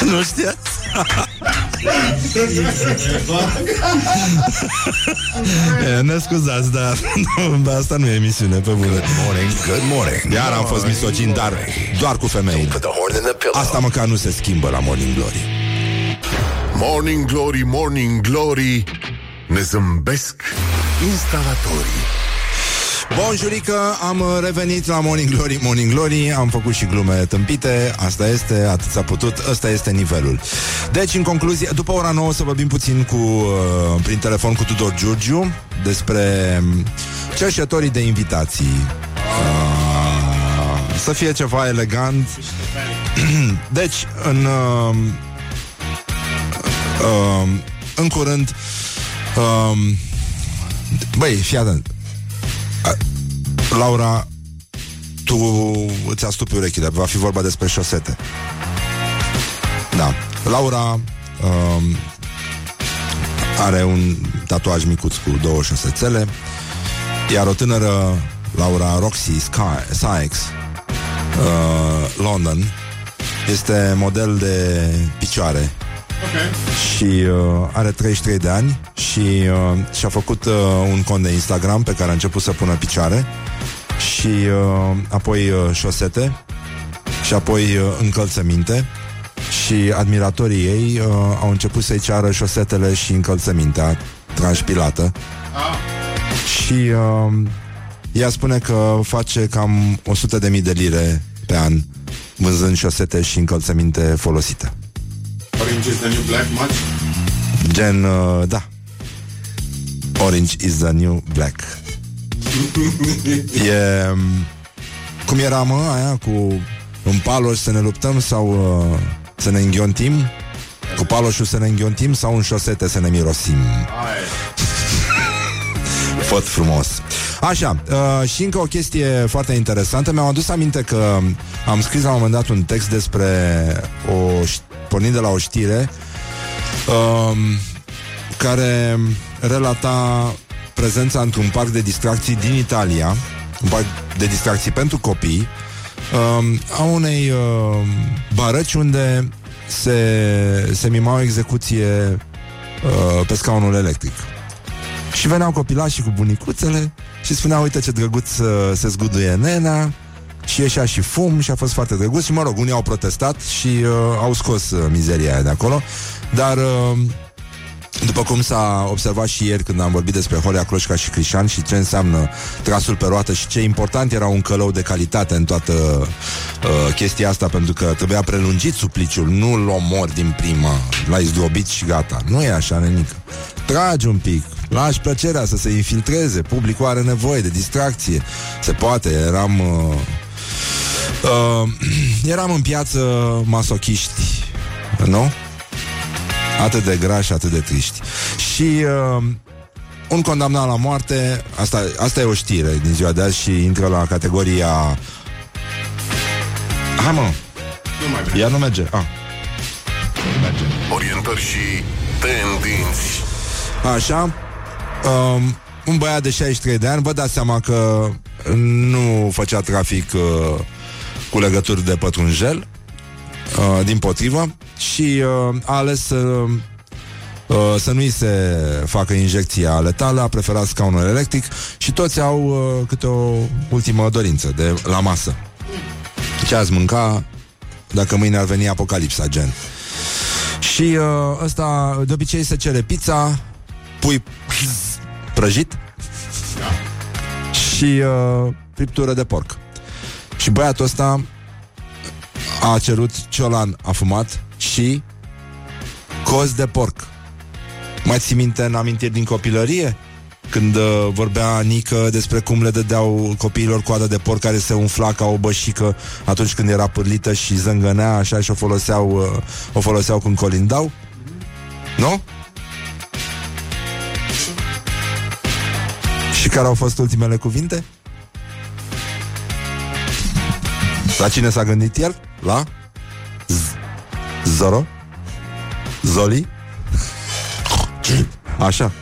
Nu știați? e, ne scuzați, dar nu, asta nu e emisiune, pe bune. Morning, good morning. Iar am fost misogin, dar doar cu femeile. Put the horn in the pillow. Asta măcar nu se schimbă la Morning Glory. Morning Glory, Morning Glory Ne zâmbesc instalatorii. Bonjurică, am revenit la Morning Glory, Morning Glory Am făcut și glume tâmpite Asta este, atât s-a putut, ăsta este nivelul. Deci, în concluzie, după ora 9 Să vorbim puțin cu, uh, prin telefon cu Tudor Giurgiu Despre um, cerșetorii de invitații. Uh, Să fie ceva elegant. Deci, în uh, uh, În curând uh, Băi, fii atent Laura, tu îți astupi urechile, va fi vorba despre șosete. Da. Laura um, are un tatuaj micuț cu două șosețele, iar o tânără, Laura Roxy Sky, Sykes, uh, London, este model de picioare Ok. și uh, are 33 de ani și uh, și-a făcut uh, un cont de Instagram pe care a început să pună picioare și uh, apoi uh, șosete și apoi uh, încălțăminte și admiratorii ei uh, au început să-i ceară șosetele și încălțămintea transpilată și uh, ea spune că face cam 100.000 de lire pe an vânzând șosete și încălțăminte folosite. Orange is the new black much? Gen, uh, da. Orange is the new black. e... um, Cum era, mă, aia cu un paloș să ne luptăm sau uh, să ne înghiontim? Cu paloșul să ne înghiontim sau în șosete să ne mirosim? Făt frumos. Așa, uh, și încă o chestie foarte interesantă. Mi-am adus aminte că am scris la un moment dat un text despre o, ș- pornind de la o știre um, care relata prezența într-un parc de distracții din Italia, un parc de distracții pentru copii, um, a unei um, barăci unde se, se mima o execuție uh, pe scaunul electric. Și veneau copilașii cu bunicuțele și spuneau, uite ce drăguț uh, se zguduie nena și ieșea și fum și a fost foarte drăguț și mă rog, unii au protestat și uh, au scos uh, mizeria aia de acolo, dar uh, după cum s-a observat și ieri când am vorbit despre Horea Cloșca și Crișan și ce înseamnă trasul pe roată și ce important era un călău de calitate în toată uh, chestia asta, pentru că trebuia prelungit supliciul, nu-l omor din prima, l-ai zdrobit și gata. Nu e așa, nenică. Tragi un pic, lași plăcerea să se infiltreze, publicul are nevoie de distracție. Se poate, eram... Uh, uh, eram în piață masochiști, nu? Atât de grași, atât de triști. Și uh, un condamnat la moarte, asta, asta e o știre din ziua de azi și intră la categoria... Hai mă, Nu mai vrea. ea nu merge. Ah. Orientări și tendinți. Așa um, Un băiat de 63 de ani Vă dați seama că Nu făcea trafic uh, Cu legături de pătrunjel uh, Din potrivă Și uh, a ales să uh, Să nu-i se facă injecția letală A preferat scaunul electric Și toți au uh, câte o ultimă dorință de La masă. Ce ați mânca Dacă mâine ar veni apocalipsa gen. Și uh, ăsta de obicei se cere pizza, pui prăjit și uh, friptură de porc. Și băiatul ăsta a cerut ciolan afumat și coz de porc. Mai ții minte în amintiri din copilărie? Când uh, vorbea Nică despre cum le dădeau copiilor coadă de porc care se umfla ca o bășică atunci când era pârlită și zângănea așa și o foloseau, uh, o foloseau când colindau? Nu? Și care au fost ultimele cuvinte? La cine s-a gândit el? La? Z- Zoro? Zoli? Așa.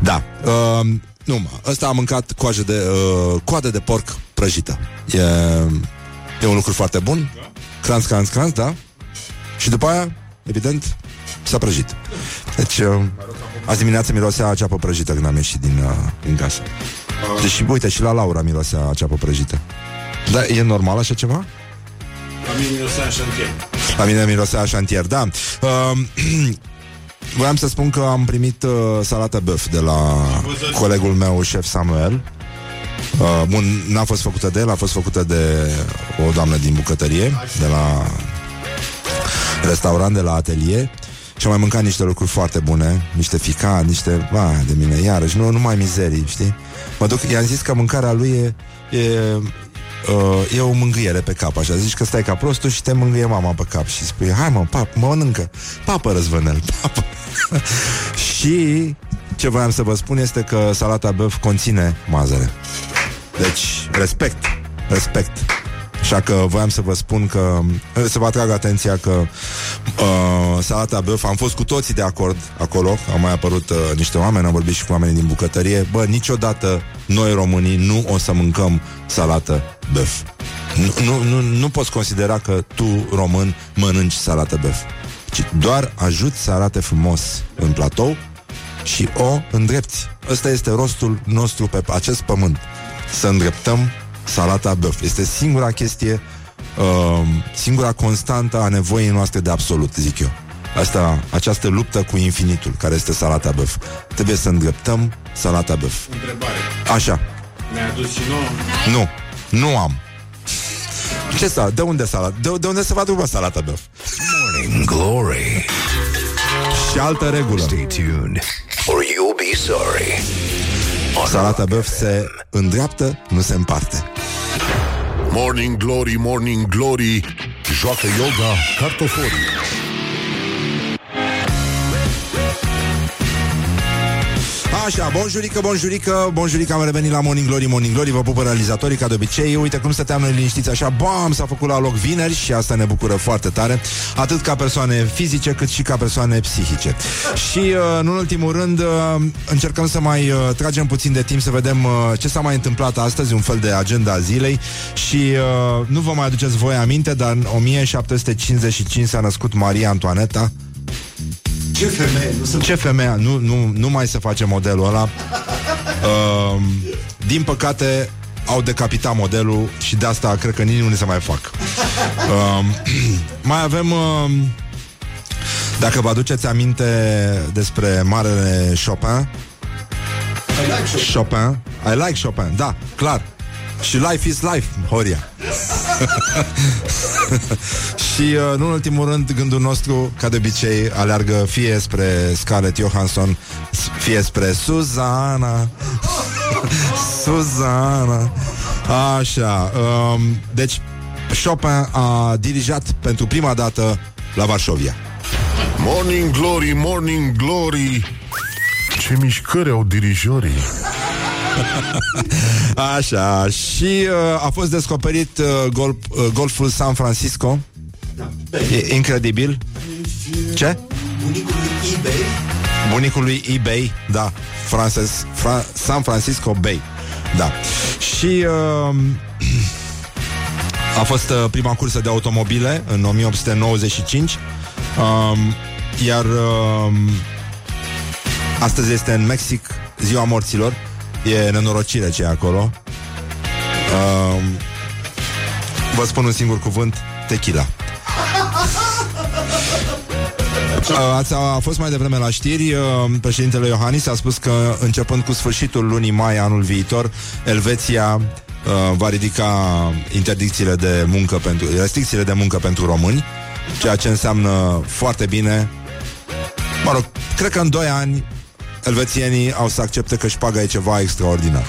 Da. Uh, nu, mă. Ăsta a mâncat coajă de, uh, coadă de porc prăjită. E, e un lucru foarte bun. Cranț, cranț, cranț, da? Și după aia, evident, s-a prăjit. Deci, uh, azi dimineață mirosea ceapă prăjită când am ieșit din, uh, din casă. Deci, uite, și la Laura mirosea ceapă prăjită. Da, e normal așa ceva? La mine mirosea în șantier. La mine mirosea șantier, da. Uh, voiam să spun că am primit uh, salată băf de la văzut. colegul meu, șef Samuel. Uh, bun, n-a fost făcută de el, a fost făcută de o doamnă din bucătărie, de la restaurant, de la atelier. Și am mai mâncat niște lucruri foarte bune Niște ficat, niște... Va, de mine, iarăși, nu, nu mai mizerii, știi? Mă duc, i-am zis că mâncarea lui e, e, uh, e o mângâiere pe cap, așa. Zici că stai ca prostul și te mângâie mama pe cap Și spui, hai mă, pap, mă mănâncă. Papă răzvănel, papă. Și ce voiam să vă spun este că salata băf conține mazăre. Deci, respect, respect Așa că voiam să vă spun că Să vă atrag atenția că uh, Salata băf, am fost cu toții de acord Acolo, au mai apărut uh, niște oameni Am vorbit și cu oamenii din bucătărie. Bă, niciodată noi românii nu o să mâncăm salată băf. Nu, nu, nu, nu poți considera că tu, român, mănânci salată băf. Ci doar ajuți să arate frumos în platou și o îndrepti. Ăsta este rostul nostru pe acest pământ. Să îndreptăm salata băf. Este singura chestie, uh, singura constantă a nevoii noastre de absolut, zic eu. Asta, această luptă cu infinitul, care este salata băf. Trebuie să îndreptăm salata băf. Întrebare. Așa. Ne-a adus și nouă? Nu. Nu am. Ce sa? De unde salat? De, de unde se va după salata băf? Morning Glory. Și altă regulă. Stay tuned, or you'll be sorry. On Salata Rock băf FM. se îndreaptă, nu se împarte. Morning Glory, Morning Glory Joacă yoga cartoforii Așa, bonjurică, bonjurică, bonjurică, am revenit la Morning Glory, Morning Glory, vă pupă realizatorii ca de obicei. Uite cum stăteam noi liniștiți așa, bam, s-a făcut la loc vineri și asta ne bucură foarte tare, atât ca persoane fizice cât și ca persoane psihice. Și, uh, în ultimul rând, uh, încercăm să mai uh, tragem puțin de timp să vedem uh, ce s-a mai întâmplat astăzi, un fel de agenda a zilei și uh, nu vă mai aduceți voi aminte, dar în 1755 s-a născut Maria Antoaneta, Ce femeie, nu sunt ce femeia, nu, nu, nu mai se face modelul ăla. Uh, din păcate, au decapitat modelul și de asta cred că nici nu ne se mai fac. Uh, mai avem... Uh, dacă vă aduceți aminte despre marele Chopin, I like show. Chopin, I like Chopin, da, clar. Și life is life, Horia. și, uh, nu în ultimul rând, gândul nostru, ca de obicei, aleargă fie spre Scarlett Johansson, fie spre Suzana. Suzana. Așa. Um, deci, Chopin a dirijat pentru prima dată la Varșovia. Morning Glory, Morning Glory Ce mișcări au dirijorii Așa, și uh, a fost descoperit uh, golf, uh, golful San Francisco. E incredibil. Ce? Bunicul lui eBay Bunicul lui eBay, da, Francis, Fra- San Francisco Bay. Da. Și uh, a fost uh, prima cursă de automobile în 1895. Um, iar uh, astăzi este în Mexic ziua morților. E nenorocire ce e acolo. Uh, vă spun un singur cuvânt, tequila. Uh, Ați, a fost mai devreme la știri uh, Președintele Iohannis a spus că Începând cu sfârșitul lunii mai anul viitor Elveția uh, va ridica interdicțiile de muncă pentru, restricțiile de muncă pentru români, ceea ce înseamnă foarte bine. Mă rog, cred că în 2 ani elvețienii au să accepte că șpaga e ceva extraordinar.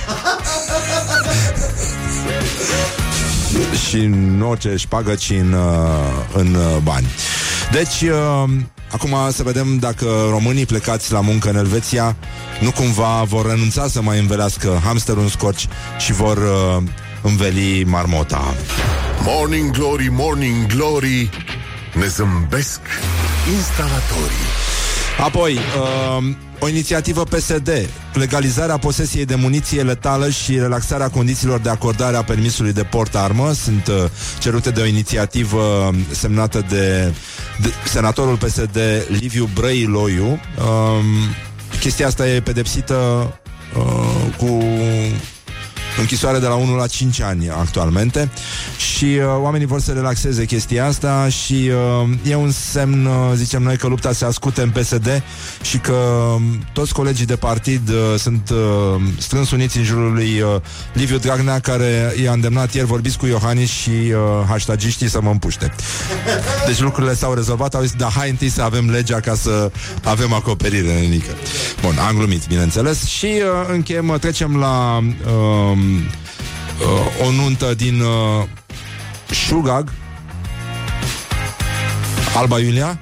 și nu orice șpagă, ci în, uh, în uh, bani. Deci, uh, acum să vedem dacă românii plecați la muncă în Elveția nu cumva vor renunța să mai învelească hamsterul în scorci și vor uh, înveli marmota. Morning Glory, Morning Glory Ne zâmbesc instalatorii Apoi, uh, o inițiativă PSD, legalizarea posesiei de muniție letală și relaxarea condițiilor de acordare a permisului de port armă sunt uh, cerute de o inițiativă semnată de, de senatorul PSD Liviu Brăiloiu. Um, chestia asta e pedepsită uh, cu închisoare de la 1 la 5 ani actualmente și uh, oamenii vor să relaxeze chestia asta și uh, e un semn, uh, zicem noi, că lupta se ascute în PSD și că uh, toți colegii de partid uh, sunt uh, strâns uniți în jurul lui uh, Liviu Dragnea, care i-a îndemnat ieri, vorbiți cu Iohannis și uh, hashtagiștii să mă împuște. Deci lucrurile s-au rezolvat, au zis, da, hai întâi să avem legea ca să avem acoperire, nenică. Bun, am glumit, bineînțeles. Și uh, încheiem, uh, trecem la uh, uh, o nuntă din uh, Șugag, Alba Iulia,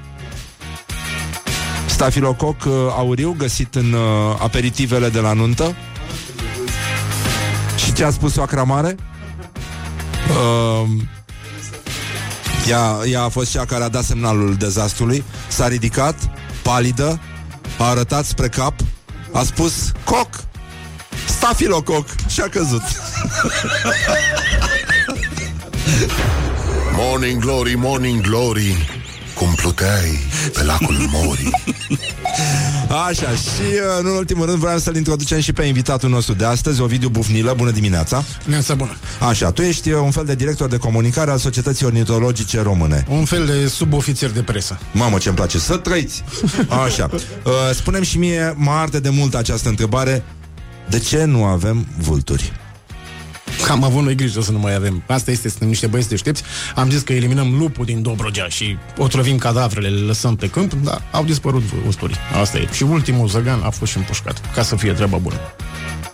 stafilococ uh, auriu găsit în uh, aperitivele de la nuntă. Și ce a spus soacra mare? Uh, ea, ea a fost cea care a dat semnalul dezastrului, s-a ridicat, palidă, a arătat spre cap, a spus coc, stafilococ și a căzut. Morning Glory, Morning Glory Cum pluteai pe lacul Mori Așa, și uh, în ultimul rând vreau să-l introducem și pe invitatul nostru de astăzi, Ovidiu Bufnilă. Bună dimineața! Neața bună. Așa, tu ești uh, un fel de director de comunicare al Societății Ornitologice Române. Un fel de subofițer de presă. Mamă, ce-mi place, să trăiți! Așa, uh, spunem și mie, mă arde de mult această întrebare, de ce nu avem vulturi? Că am avut noi grijă să nu mai avem. Asta este, suntem niște băieți deștepți. Am zis că eliminăm lupul din Dobrogea și otrăvim cadavrele, le lăsăm pe câmp, dar au dispărut vulturii. Asta e. Și ultimul zăgan a fost și împușcat, ca să fie treaba bună.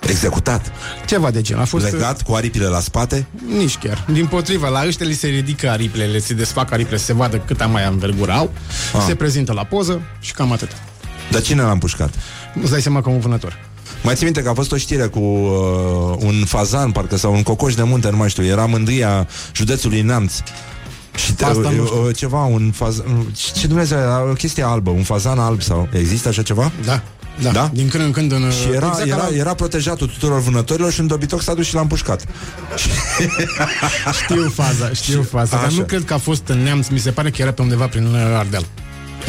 Executat, Ceva de gen. A fost legat cu aripile la spate, Nici chiar. Din potrivă, la ăștia li se ridică aripile, le se desfac aripile, se vadă cât mai învergură au, Ah. se prezintă la poză și cam atât. dar cine l-a împușcat? Îți dai seama că un vânător. Mai ții minte că a fost o știre cu uh, un fazan, parcă, sau un cocoș de munte, nu mai știu, era mândria județului Neamț. Și te, Asta nu știu. uh, ceva, un fazan... Ce Dumnezeu, era o chestie albă, un fazan alb sau... Există așa ceva? Da. Da. Da? Din când în când în... Și era, exact era, ca la- era protejatul tuturor vânătorilor și în dobitoc s-a dus și l-a împușcat. Știu faza, știu faza, dar Așa. nu cred că a fost în neamț, mi se pare că era pe undeva prin uh, Ardeal.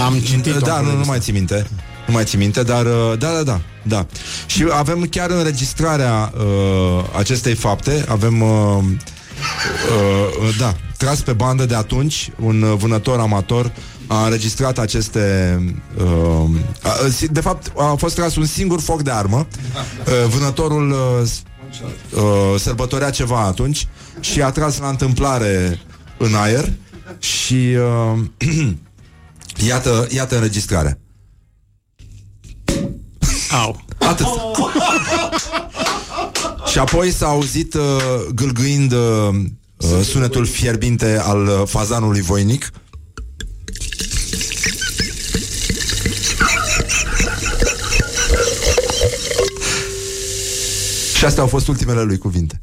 Am citit Da, nu, nu mai ții minte. Nu mai ții minte, dar uh, da, da, da, da. Și avem chiar înregistrarea uh, acestei fapte, avem uh, uh, da, tras pe bandă de atunci, un uh, vânător amator a înregistrat aceste uh, a, de fapt a fost tras un singur foc de armă. Uh, vânătorul uh, s- uh, sărbătorea ceva atunci și a tras la întâmplare în aer și uh, iată, iată înregistrarea au. Atât. Oh. și apoi s-a auzit uh, gâlgâind uh, uh sunetul fierbinte al uh, fazanului voinic. Și astea au fost ultimele lui cuvinte.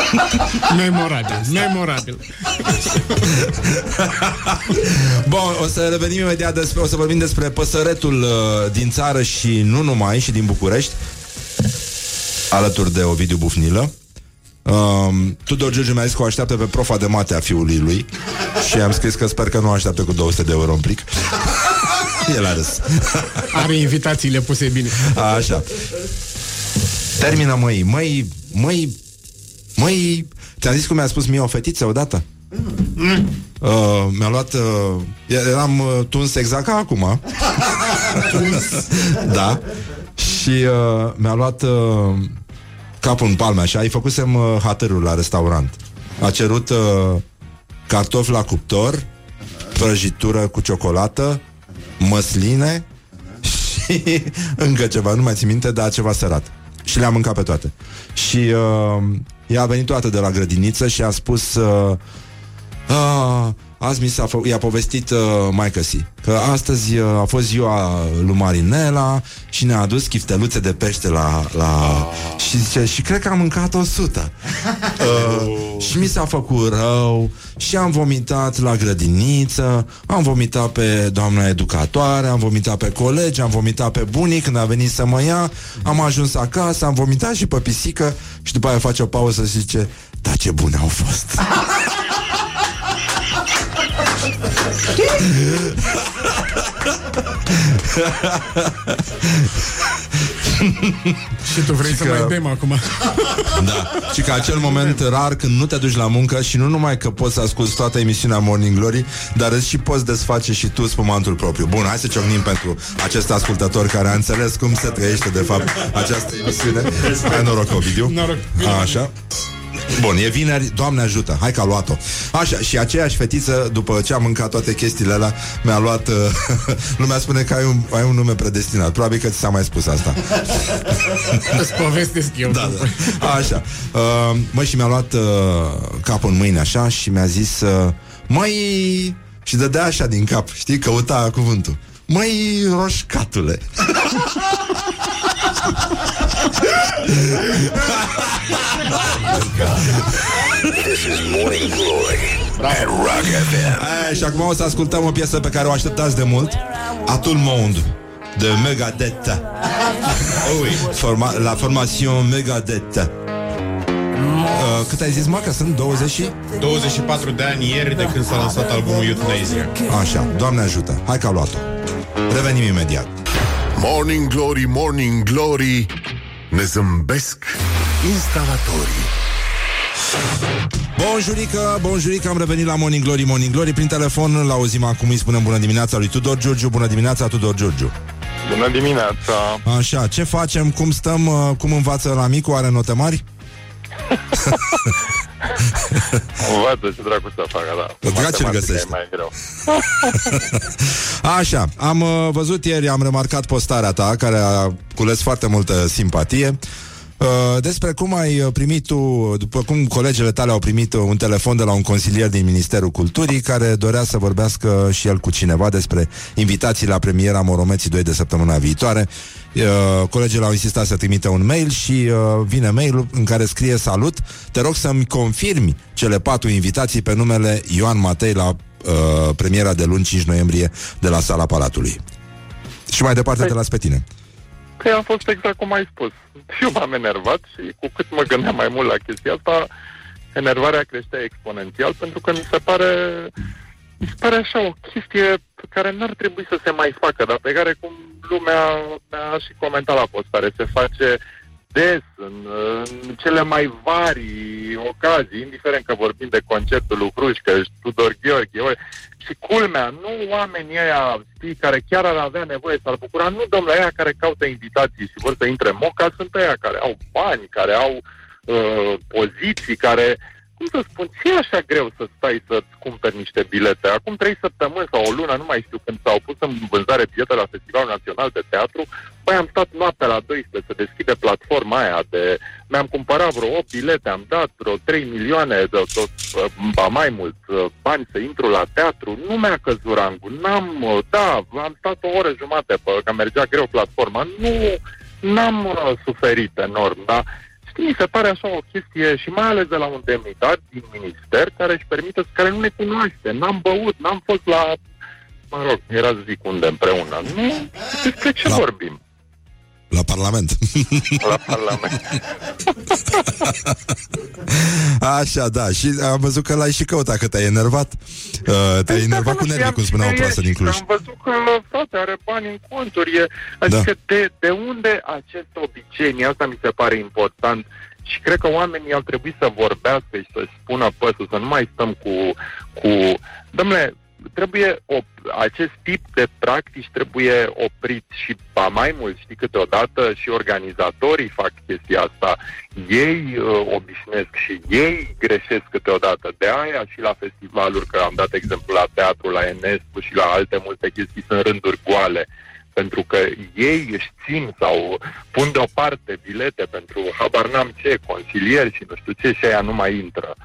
Memorabil, memorabil. Bun, o să revenim imediat despre, o să vorbim despre păsăretul uh, din țară și nu numai, și din București, alături de Ovidiu Bufnilă. Um, Tudor Giurgiu mi-a zis că o așteaptă pe profa de mate a fiului lui și am scris că sper că nu o așteaptă cu 200 de euro în plic. El a râs. Are invitațiile puse bine. Așa. Termină măi, măi, măi, măi, ți-am zis cum mi-a spus mie o fetiță odată? Uh, mi-a luat uh, Eram uh, tuns exact ca acum. Da. Și uh, mi-a luat uh, Capul în palme așa. Îi făcusem uh, hatărul la restaurant. A cerut uh, cartofi la cuptor Prăjitură cu ciocolată Măsline Și încă ceva, nu mai țin minte Dar ceva sărat. Și le-am mâncat pe toate. Și uh, ea a venit toată de la grădiniță Și a spus uh, Ah, azi mi s-a fă- i-a povestit uh, mai si că astăzi uh, a fost ziua lui Marinela și ne-a adus chifteluțe de pește la, la... și zice, și cred că am mâncat 100 uh, și mi s-a făcut rău și am vomitat la grădiniță am vomitat pe doamna educatoare am vomitat pe colegi, am vomitat pe bunic când a venit să mă ia am ajuns acasă, am vomitat și pe pisică și după aia face o pauză și zice da ce bune au fost Și tu vrei să că- mai bem acum. Da. Și că acel moment rar când nu te duci la muncă și nu numai că poți să asculti toată emisiunea Morning Glory, dar îți și poți desface și tu spumantul propriu. Bun, hai să ciocnim pentru acest ascultător care a înțeles cum se trăiește de fapt această emisiune. Hai noroc, Ovidiu. Noroc. Așa. Bun, e vineri, Doamne ajută, hai că a luat-o Așa, și aceeași fetiță, după ce a mâncat toate chestiile alea Mi-a luat, uh, lumea spune că ai un, ai un nume predestinat Probabil că ți s-a mai spus asta Îți povestesc eu. da, da. Așa. Uh, mă, și mi-a luat uh, capul în mâine așa și mi-a zis uh, Măi... Și dădea așa din cap, știi, căuta cuvântul. Măi, roșcatule. This is Morning Glory at Rock FM. Aia, și acum o să ascultăm o piesă pe care o așteptați de mult. Atul Monde de Megadeth. Forma- la formațion Megadeth. Uh, cât ai zis, mă, că sunt 20 și... 24 de ani ieri de când s-a lansat albumul Euthanasia. Așa, Doamne ajută, hai că a luat-o. Revenim imediat. Morning Glory, Morning Glory Ne zâmbesc. Instalatorii. Bonjurică, bonjurică, am revenit la Morning Glory, Morning Glory. Prin telefon îl auzim acum, îi spunem bună dimineața lui Tudor Giurgiu. Bună dimineața, Tudor Giurgiu. Bună dimineața! Așa, ce facem, cum stăm, uh, cum învață la micu, are note mari? Învață ce dracu să facă, da. Dracu ce-l Matematica găsește. E mai greu. Așa, am uh, văzut ieri, am remarcat postarea ta Care a cules foarte multă simpatie uh, despre cum ai uh, primit tu, după cum colegele tale au primit uh, un telefon de la un consilier din Ministerul Culturii care dorea să vorbească și el cu cineva despre invitații la premiera Moromeții 2 de săptămâna viitoare. Uh, colegele au insistat să trimită un mail și uh, vine mailul în care scrie salut, te rog să-mi confirmi cele patru invitații pe numele Ioan Matei la uh, premiera de luni 5 noiembrie de la Sala Palatului. Și mai departe te las pe tine. Că a fost exact cum ai spus. Și eu m-am enervat și cu cât mă gândeam mai mult la chestia asta, enervarea creștea exponențial pentru că mi se pare mi se pare așa o chestie pe care n-ar trebui să se mai facă, dar pe care cum lumea a și comentat la postare, se face des, în, în cele mai vari ocazii, indiferent că vorbim de concertul lui Hrușcă, Tudor Gheorghe, ori, și culmea, nu oamenii ăia, știi, care chiar ar avea nevoie să-l bucura, nu domnule ăia care caută invitații și vor să intre în moca, sunt ăia care au bani, care au uh, poziții, care, cum să spun, ce e așa greu să stai să-ți cumperi niște bilete? Acum trei săptămâni sau o lună, nu mai știu, când s-au pus în vânzare bilete la Festivalul Național de Teatru, păi am stat noaptea la 12 să deschide platforma aia de... Mi-am cumpărat vreo 8 bilete, am dat vreo 3 milioane de tot, ba mai mult, bani să intru la teatru, nu mi-a căzut rangul, n-am, da, am stat o oră jumate, pe, că mergea greu platforma, nu, n-am uh, suferit enorm, dar știi, mi se pare așa o chestie și mai ales de la un demnitar din minister care își permite, care nu ne cunoaște, n-am băut, n-am fost la, mă rog, era să zic unde împreună. Nu, despre ce La- vorbim? La Parlament. La Parlament. Așa, da. Și am văzut că l-ai și căutat, că te-ai enervat. Uh, te-ai enervat cu nervii, cum spunea o proastă din Cluj. Am văzut că, frate, are bani în conturi. E, adică Da. de, de unde acest obicei? Mie Asta mi se pare important. Și cred că oamenii ar trebui să vorbească și să-și spună păsul, să nu mai stăm cu... cu... Dom'le, trebuie op- acest tip de practici trebuie oprit și ba mai mult, știi, câteodată și organizatorii fac chestia asta. Ei uh, obișnuiesc și ei greșesc câteodată. De aia și la festivaluri, că am dat exemplu la teatru, la Enescu și la alte multe chestii, sunt rânduri goale. Pentru că ei își țin sau pun deoparte bilete pentru habar n-am ce, consilieri și nu știu ce și aia nu mai intră.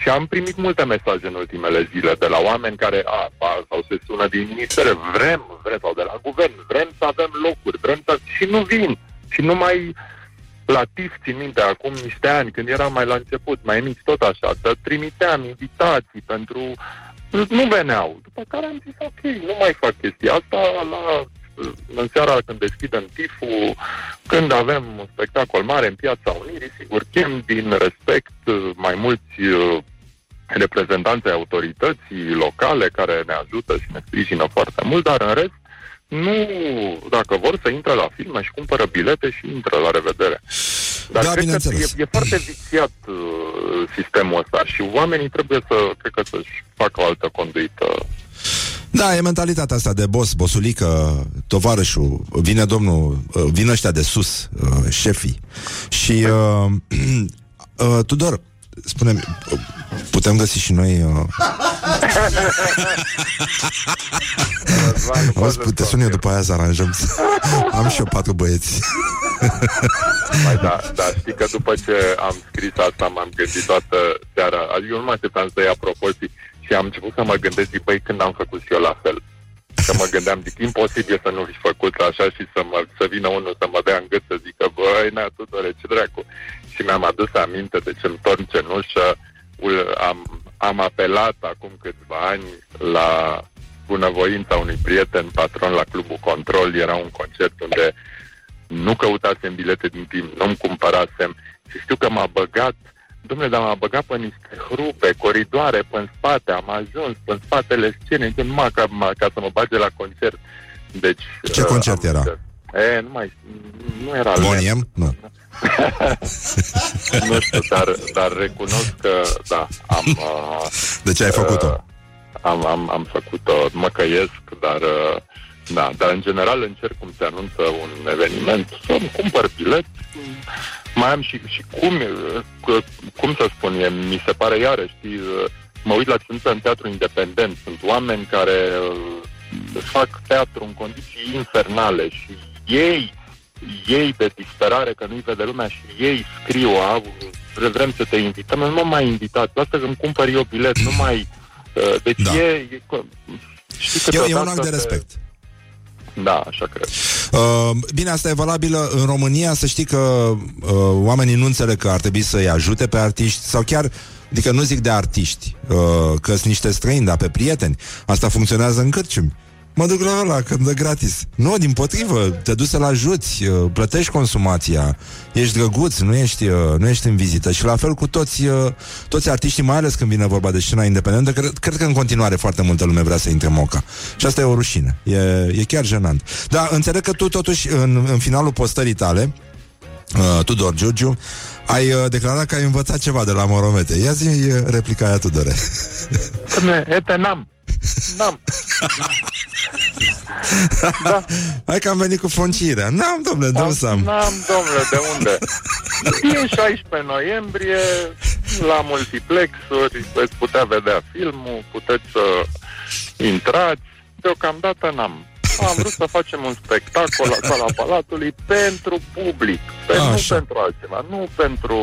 Și am primit multe mesaje în ultimele zile de la oameni care, a, a, sau se sună din ministere, vrem, vrem, sau de la guvern, vrem să avem locuri, vrem să... și nu vin. Și nu mai la TIF, țin minte, acum niște ani, când eram mai la început, mai mici, tot așa, să trimiteam invitații pentru... Nu veneau. După care am zis, ok, nu mai fac chestia asta la în seara când deschidem TIF-ul, când avem un spectacol mare în Piața Unirii, sigur, chem din respect uh, mai mulți uh, reprezentanții autorității locale care ne ajută și ne sprijină foarte mult, dar în rest, nu, dacă vor să intre la film, își cumpără bilete și intră la revedere. Dar Da, cred că bineînțeles. e, e foarte viciat uh, sistemul ăsta și oamenii trebuie să, cred că să-și facă o altă conduită. Da, e mentalitatea asta de boss, bosulică, tovarășul, vine domnul, uh, vin ăștia de sus, uh, șefii. Și, uh, uh, Tudor, spune putem găsi și noi... Uh, Auzi, te sun eu după aia să aranjăm. Am și eu patru băieți. Mai da, da, știi că după ce am scris asta m-am gândit toată seara, adică eu nu mă așteptam să ia proporții și am început să mă gândesc, zic, băi, când am făcut și eu la fel. Că mă gândeam, zic, imposibil să nu fi făcut așa și să, mă, să vină unul să mă dea în gât să zică, băi, nea, Tudore, ce dracu. Și mi-am adus aminte de ce-mi torn cenușă, ul- am, am apelat acum câțiva ani la bunăvoința unui prieten, patron la Clubul Control, era un concert unde nu căutasem bilete din timp, nu-mi cumpărasem și știu că m-a băgat Domnule, dar m-a băgat pe niște hrupe, coridoare, pe în spate, am ajuns pe în spatele scenei, numai ca, ma- ca să mă bage la concert. Deci, Ce uh, concert am- era? E, nu mai, nu era Boniem? Nu. nu știu, dar, dar recunosc că, da, am... Uh, De ce ai făcut-o? Uh, am, am, am făcut-o, mă căiesc, dar... Uh, da, dar în general încerc cum se anunță un eveniment, să-mi cumpăr bilet, mai am și, și cum, uh, cu- cum să spun, e, mi se pare iarăși, știi, uh, mă uit la ce se întâmplă în teatru independent, sunt oameni care uh, fac teatru în condiții infernale și ei ei de disperare că nu-i vede lumea și ei scriu, "A, vrem să te invităm, nu mă mai invitat, lasă că îmi cumpăr eu bilet, nu mai... uh, Deci Da. e... e știi, E, e un câteodată act de te- respect. Da, așa cred. Uh, bine, asta e valabilă în România, să știi că uh, oamenii nu înțeleg că ar trebui să-i ajute pe artiști sau chiar, adică nu zic de artiști, uh, că sunt niște străini, dar pe prieteni. Asta funcționează în cârciumi. Mă duc la ăla, că îmi dă gratis. Nu, din potrivă, te duci să-l ajuți, uh, plătești consumația, ești drăguț, nu ești, uh, nu ești în vizită. Și la fel cu toți, uh, toți artiștii, mai ales când vine vorba de scena independentă, cred, cred că în continuare foarte multă lume vrea să intre în moca. Și asta e o rușine. E, e chiar jenant. Dar înțeleg că tu totuși, în, în finalul postării tale, uh, Tudor Giurgiu, ai uh, declarat că ai învățat ceva de la Moromete. Ia zi uh, replica aia, Tudore. Dom'le, ete, n-am. N-am. Da. Hai că am venit cu foncirea. N-am, domnule, dăm să am. N-am, domnule, de unde? E 16 noiembrie, la multiplexuri, veți putea vedea filmul, puteți să intrați. Deocamdată n-am. Am vrut să facem un spectacol la sala Palatului pentru public, pe, nu Așa. pentru altceva, nu pentru,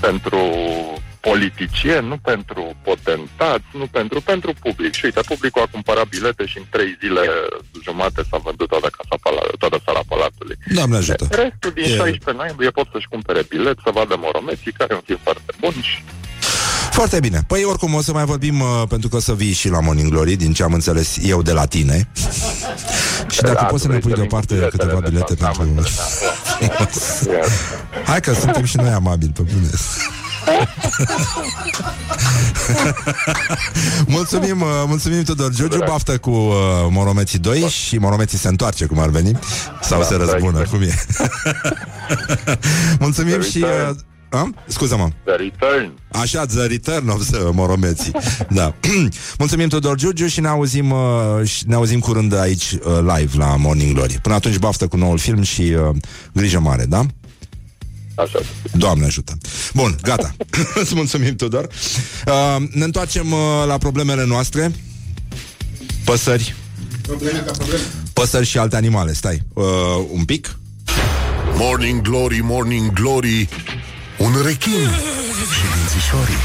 pentru politicieni, nu pentru potentați, nu pentru, pentru public. Și uite, publicul a cumpărat bilete și în trei zile jumate s-a vândut toată, casa Pala, toată sala Palatului. Doamne ajută. Restul din E- 16 noiembrie pot să-și cumpere bilet să vadă Moromeții, care e un film foarte bun și Foarte bine. Păi oricum o să mai vorbim uh, pentru că o să vii și la Morning Glory, din ce am înțeles eu de la tine. și dacă Da, poți să ne vrei pui să vin deoparte cu biletele câteva de bilete fapt, am pentru... înțeles, Iar, Hai că suntem și noi amabili, pe bune. mulțumim, uh, mulțumim Tudor Giurgiu, baftă cu uh, Moromeții 2 și Moromeții se întoarce cum ar veni sau Da, se da, răzbună, exact. cum e. mulțumim și... Uh, a? Scuză-mă. The Return. Așa, The Return of the Moromeții. Da. Mulțumim Tudor Giurgiu și ne auzim, uh, și ne auzim curând aici uh, live la Morning Glory. Până atunci baftă cu noul film și uh, grijă mare, da? Așa. Doamne ajută. Bun, gata. Îți mulțumim, Tudor. Uh, ne întoarcem uh, la problemele noastre. Păsări. Probleme ca probleme. Păsări și alte animale. Stai, uh, un pic. Morning Glory, Morning Glory Un rechin și dințișorii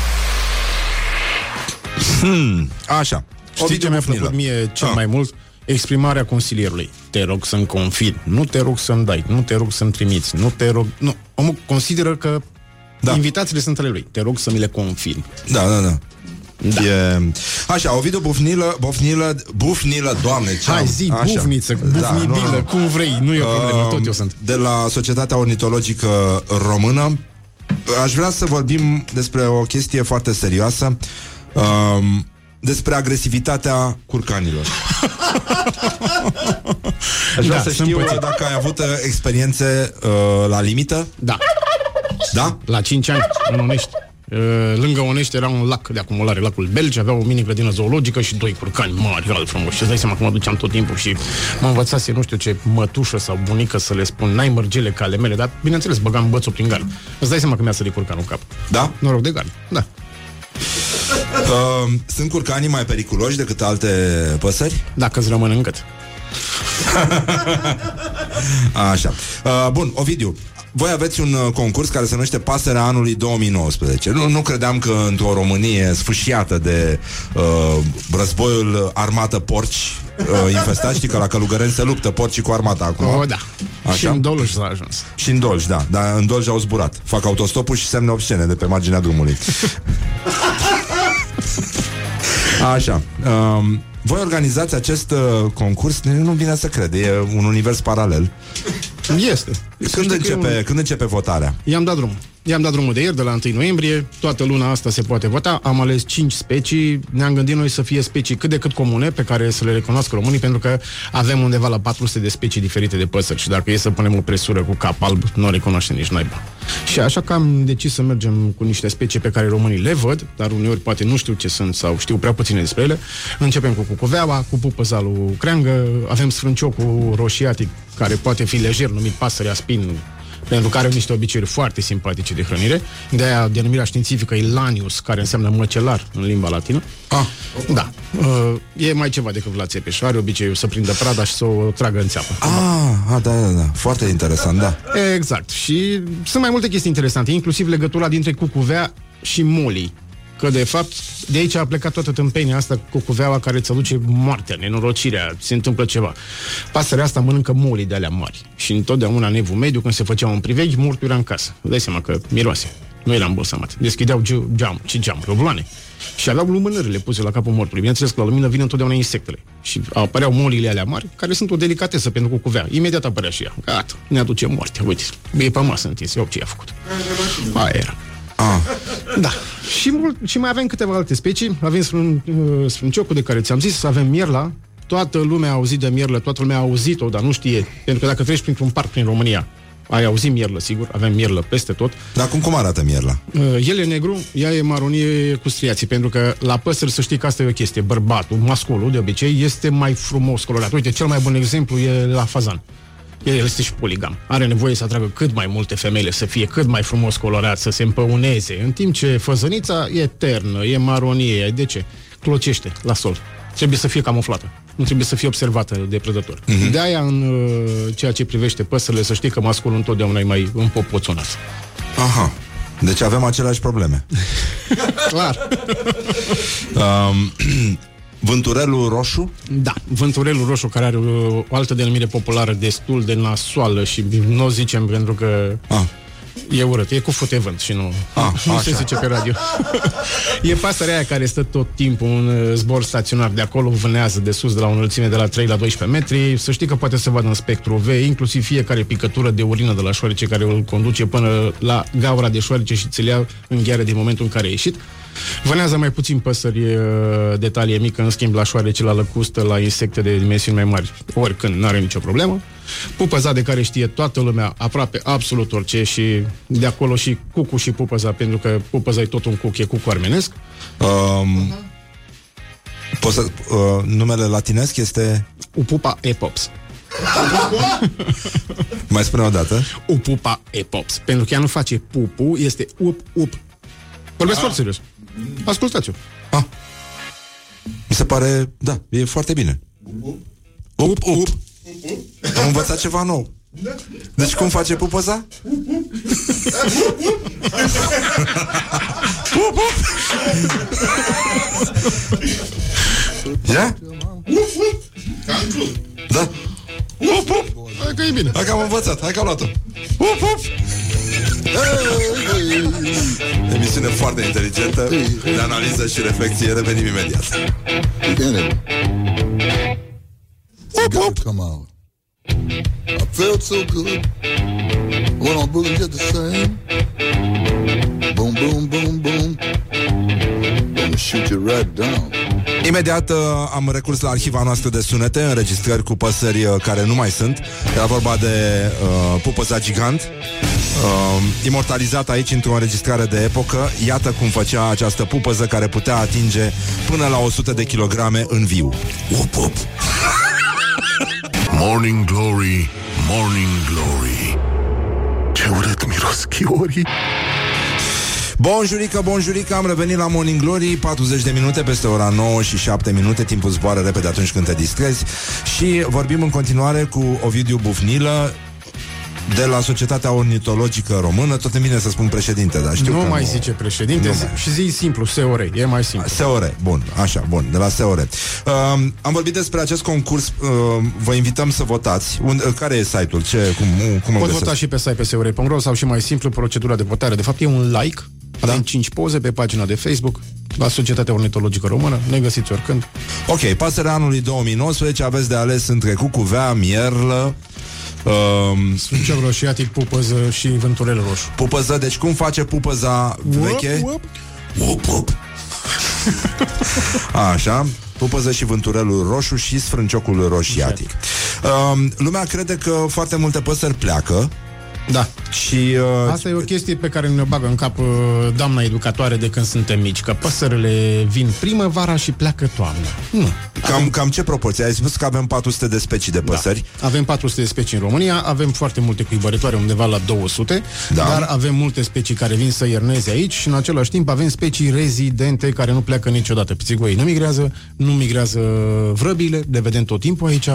Așa. Știi ce mi-a Bufnilă. plăcut mie cel Ah. mai mult? Exprimarea consilierului. Te rog să-mi confid, nu te rog să-mi dai, nu te rog să-mi trimiți, nu te rog... Nu. Omul consideră că Da. da. invitațiile sunt ale lui. Te rog să mi le confirm. Da, da, da. Da. E... Așa, Ovidiu Bufnilă, Bufnilă, Bufnilă, doamne, ce Hai am? zi, Așa. bufniță, Da, bufnibilă, nu, nu. cum vrei, nu e o problemă, Um, tot eu sunt. De la Societatea Ornitologică Română Aș vrea să vorbim despre o chestie foarte serioasă um, Despre agresivitatea curcanilor Aș vrea Da, să sunt știu puțin. dacă ai avut uh, experiențe uh, la limită Da, Da? la 5 ani, în Onești. Uh, Lângă Onești era un lac de acumulare, lacul Belge, avea o mini-grădină zoologică și doi curcani mari, alt frumos. Și îți dai seama că mă duceam tot timpul și mă învățase, nu știu ce, mătușă sau bunică să le spun, n-ai mărgele ca ale mele, dar bineînțeles, băgam bățul prin gard. Îți dai seama că mi-a sărit curcanul în cap. Da? Noroc de gard, da. Uh, sunt curcanii mai periculoși decât alte păsări? Dacă îți rămân în gât. Așa. Uh, bun, Ovidiu, voi aveți un uh, concurs care se numește Pasărea anului 2019. Nu, nu credeam că într-o Românie sfâșiată de uh, războiul armată porci uh, infestat, știi că la Călugăreni se luptă porcii cu armata acum. O, da. Așa? Și în Doluș s-a ajuns. Și în Dolj, da. Dar în Dolj au zburat. Fac autostopul și semne obscene de pe marginea drumului. Așa. Um, voi organizați acest uh, concurs? Nu vine să cred. E un univers paralel. Este. Să Când știi că e începe, un- când începe votarea? I-am dat drumul. I-am dat drumul de ieri, de la 1 noiembrie. Toată luna asta se poate vota. Am ales 5 specii. Ne-am gândit noi să fie specii cât de cât comune, pe care să le recunoască românii, pentru că avem undeva la 400 de specii diferite de păsări. Și dacă e să punem o presură cu cap alb, nu o recunoaște nici naiba. Și așa că am decis să mergem cu niște specii pe care românii le văd, dar uneori poate nu știu ce sunt sau știu prea puține despre ele. Începem cu cucuveaua, cu pupăzalul creangă, avem sfrânciocul roșiatic, care poate fi lejer, numit pasărea spin, pentru că are niște obiceiuri foarte simpatice de hrănire. De aia denumirea științifică e lanius, care înseamnă măcelar în limba latină. Ah, Da. Uh, e mai ceva decât la țepeș. Are obiceiul să prindă prada și să o tragă în țeapă. ah, ah, da, da, da. Foarte interesant, da. Exact. Și sunt mai multe chestii interesante, inclusiv legătura dintre cucuvea și molii. Că, de fapt, de aici a plecat toată tâmpenia asta cu cucuveaua care îți aduce moartea, nenorocirea, se întâmplă ceva. Pasărea asta mănâncă molii de alea mari. Și întotdeauna în evul mediu, când se făcea un priveghi, mortul era în casă. Îți dai seama că miroase. Nu era îmbolsamat. Deschideau ge- geam, ce geam, obloane. Și aveau lumânările puse la capul mortului. Bineînțeles că la lumină vin întotdeauna insectele. Și apăreau molile alea mari, care sunt o delicatesă pentru cucuvea. Imediat apărea și ea. Gata, ne aduce moartea. Uite, e pe masă întins. Ia ce i-a făcut. Aia era. Ah, Da. Și, mult, și mai avem câteva alte specii. Avem sfrân, uh, sfrânciocul de care ți-am zis, avem mierla. Toată lumea a auzit de mierlă, toată lumea a auzit-o, dar nu știe. Pentru că dacă treci printr-un parc prin România, ai auzit mierlă, sigur, avem mierlă peste tot. dar cum, cum arată mierla? Uh, el e negru, ea e maronie cu striații, pentru că la păsări să știi că asta e o chestie. Bărbatul, masculul, de obicei, este mai frumos colorat. Uite, cel mai bun exemplu e la fazan. El este și poligam. Are nevoie să atragă cât mai multe femeile, să fie cât mai frumos colorat, să se împăuneze. În timp ce făzănița e ternă, e maronie. De ce? Clocește la sol. Trebuie să fie camuflată. Nu trebuie să fie observată de prădător. Uh-huh. De aia, în uh, ceea ce privește păsările, să știi că masculul întotdeauna e mai împopoțonat. Aha. Deci avem aceleași probleme. Clar. Um, Vânturelul roșu? Da, vânturelul roșu care are o, o altă denumire populară destul de nasoală și nu o zicem pentru că Ah. e urât, e cu futevânt și nu, Ah, nu așa. se zice pe radio. e pasărea aia care stă tot timpul în uh, zbor staționar de acolo, vânează de sus de la o înălțime de la 3 la 12 metri, să știi că poate să vadă în spectru UV, inclusiv fiecare picătură de urină de la șoarece care îl conduce până la gaura de șoarece și ți-l ia în gheare din momentul în care a ieșit. Vânează mai puțin păsări uh, de talie mică, în schimb la șoarece, la lăcustă, la insecte de dimensiuni mai mari, oricând, n-are nicio problemă. Pupăza de care știe toată lumea, aproape absolut orice și de acolo și cucu și pupăza, pentru că pupăza e tot un cuc, e cucu armenesc. Um, poți să, uh, numele latinesc este... Upupa epops. Mai spune o dată. Upupa epops. Pentru că ea nu face pupu, este up, up. Vorbesc foarte serios. Ascultați-o. Ah. Mi se pare, da, e foarte bine. Up, up. Am învățat ceva nou. Deci cum face pupăza? up, up. Ia? Da. Up, up. Hai că e bine. Hai că am învățat, hai că am luat-o. Up, up. Emisiune foarte inteligentă De analiză și reflexie Revenim imediat beginning. It's got to come out. I felt so good. Went on boogie just the same. Boom, boom, boom, boom. Gonna shoot you right down. Imediat uh, am recurs la arhiva noastră de sunete Înregistrări cu păsări uh, care nu mai sunt. Era vorba de uh, pupăza gigant uh, Imortalizat aici într-o înregistrare de epocă. Iată cum făcea această pupăză Care putea atinge până la 100 de kilograme în viu. Up, up. Morning Glory, Morning Glory. Ce urât miros chiorii Bonjurică, bonjurică, am revenit la Morning Glory 40 de minute peste ora 9 și 7 minute Timpul zboară repede atunci când te distrezi. Și vorbim în continuare cu Ovidiu Bufnilă de la Societatea Ornitologică Română Tot îmi vine să spun președinte, dar știu nu că mai nu... zice președinte Nu zi- mai. și zi simplu, SEOR, e mai simplu. Seore, bun, așa, bun, de la Seore uh, Am vorbit despre acest concurs uh, Vă invităm să votați Unde, uh, Care e site-ul? Ce, cum, cum îl Pot găsesc? vota și pe site pe seore.ro sau și mai simplu procedura de votare. De fapt e un like, avem Da. 5 poze pe pagina de Facebook la Societatea Ornitologică Română, ne găsiți oricând. Ok, pasărea anului 2019 Aveți de ales între cucuvea, mierlă um, Suncel roșiatic, pupăză și vânturel roșu. Pupăză, deci cum face pupăza veche? Uop, Up, up. Așa, pupăză și vânturelul roșu și sfrânciocul roșiatic. Um, lumea crede că foarte multe păsări pleacă Da. și uh, Asta e o chestie pe care ne bagă în cap uh, doamna educatoare de când suntem mici, că păsările vin primăvara și pleacă toamna. Nu. cam, cam ce proporție? Ai spus că avem 400 de specii de păsări. Da. Avem 400 de specii în România, avem foarte multe cuibăritoare, undeva la 200, Da. dar avem multe specii care vin să ierneze aici și în același timp avem specii rezidente care nu pleacă niciodată. Pițigoii nu migrează, nu migrează vrăbile, le vedem tot timpul aici.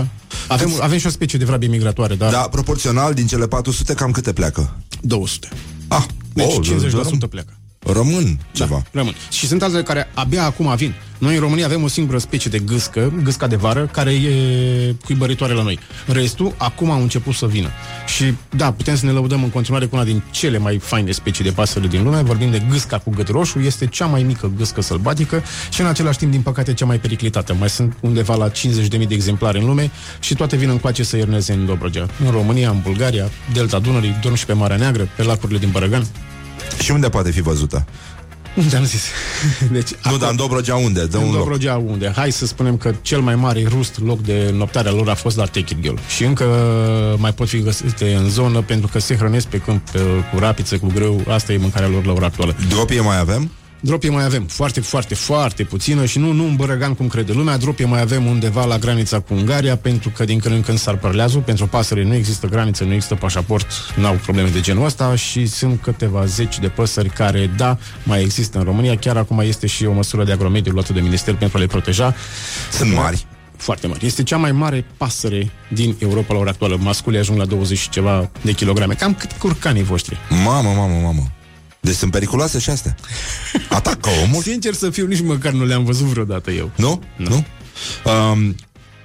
Avem, avem și o specie de vrabie migratoare, dar Da, proporțional, din cele 400, cam câte pleacă? 200. Ah, Deci oh, 50% răm- pleacă. Rămân ceva. Da, rămân. Și sunt altele care abia acum vin. Noi în România avem o singură specie de gâscă, gâsca de vară, care e cuibăritoare la noi. Restul acum au început să vină. Și da, putem să ne lăudăm în continuare cu una din cele mai faine specii de pasăre din lume. Vorbim de gâsca cu gât roșu, este cea mai mică gâscă sălbatică și în același timp, din păcate, cea mai periclitată. Mai sunt undeva la 50.000 de exemplare în lume și toate vin încoace să ierneze în Dobrogea. În România, în Bulgaria, Delta Dunării, dorm și pe Marea Neagră, pe lacurile din Bărăgan. Și unde poate fi văzută? Unde am zis? Deci, Nu, dar în Dobrogea unde? Dă în un loc. Dobrogea unde? Hai să spunem că cel mai mare rust loc de noptare al lor a fost la Take It Girl. Și încă mai pot fi găsite în zonă pentru că se hrănesc pe câmp pe- cu rapiță, cu grâu. Asta e mâncarea lor la ora actuală. Dropie mai avem? Dropie mai avem foarte, foarte, foarte puțină și nu, nu în Bărăgan cum crede lumea. Dropie mai avem undeva la granița cu Ungaria pentru că din când în când sar părleazul. Pentru pasăre nu există graniță, nu există pașaport, n-au probleme de genul ăsta și sunt câteva zeci de păsări care, da, mai există în România. Chiar acum este și o măsură de agromediu luată de minister pentru a le proteja. Sunt mari. Foarte mari. Este cea mai mare pasăre din Europa la ora actuală. Masculii ajung la 20 și ceva de kilograme. Cam cât curcanii voștri. Mamă, mamă, mamă. Deci sunt periculoase și astea. Atacă omul? Sincer să fiu, nici măcar nu le-am văzut vreodată eu. Nu? Nu? Um,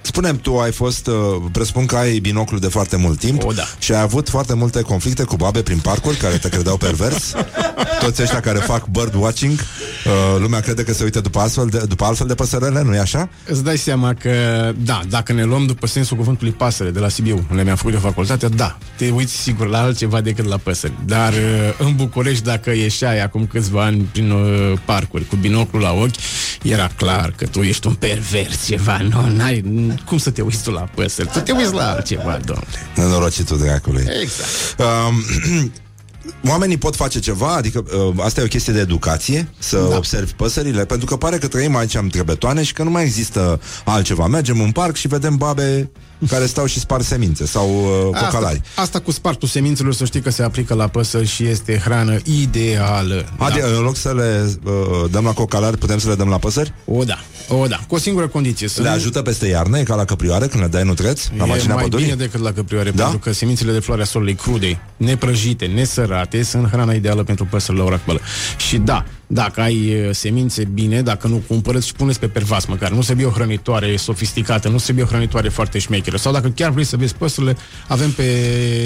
Spune-mi, tu ai fost, uh, presupun că ai binoclu de foarte mult timp O, da. și ai avut foarte multe conflicte cu babe prin parcuri care te credeau pervers. Toți ăștia care fac bird watching, uh, lumea crede că se uită după altfel de, după altfel de păsărele, nu-i așa? Îți dai seama că, da, dacă ne luăm după sensul cuvântului pasăre de la Sibiu, unde mi-am făcut de facultate, da, te uiți sigur la altceva decât la păsări. Dar uh, în București, dacă ieșeai acum câțiva ani prin uh, parcuri cu binoclu la ochi, era clar că tu ești un pervers ceva, nu, n-ai, cum să te uiți tu la păsări? Tu te uiți la altceva, domnule. Nenorocitul dracului. Exact. Um, Oamenii pot face ceva, adică uh, asta e o chestie de educație, să da. observi păsările, pentru că pare că trăim aici în trebetoane și că nu mai există altceva. Mergem în parc și vedem babe care stau și spar semințe sau uh, cocalari. Asta, asta cu spartul semințelor, să știi că se aplică la păsări și este hrană ideală. Adică în loc să le uh, dăm la cocalari, putem să le dăm la păsări? O, da. O, da. Cu o singură condiție. Să Le nu- ajută peste iarnă, e ca la căprioare când le dai nutreț la e mașina mai pădurii? bine decât la căprioare, Da? pentru că semințele de floarea solului crude, neprăjite, nesărate, sunt hrana ideală pentru păsările la ora actuală. Și da, dacă ai e, semințe bine, dacă nu cumpărăți și puneți pe pervas măcar, nu se o hrănitoare sofisticată, nu se o hrănitoare foarte șmecheră. Sau dacă chiar vrei să vezi păsările, avem pe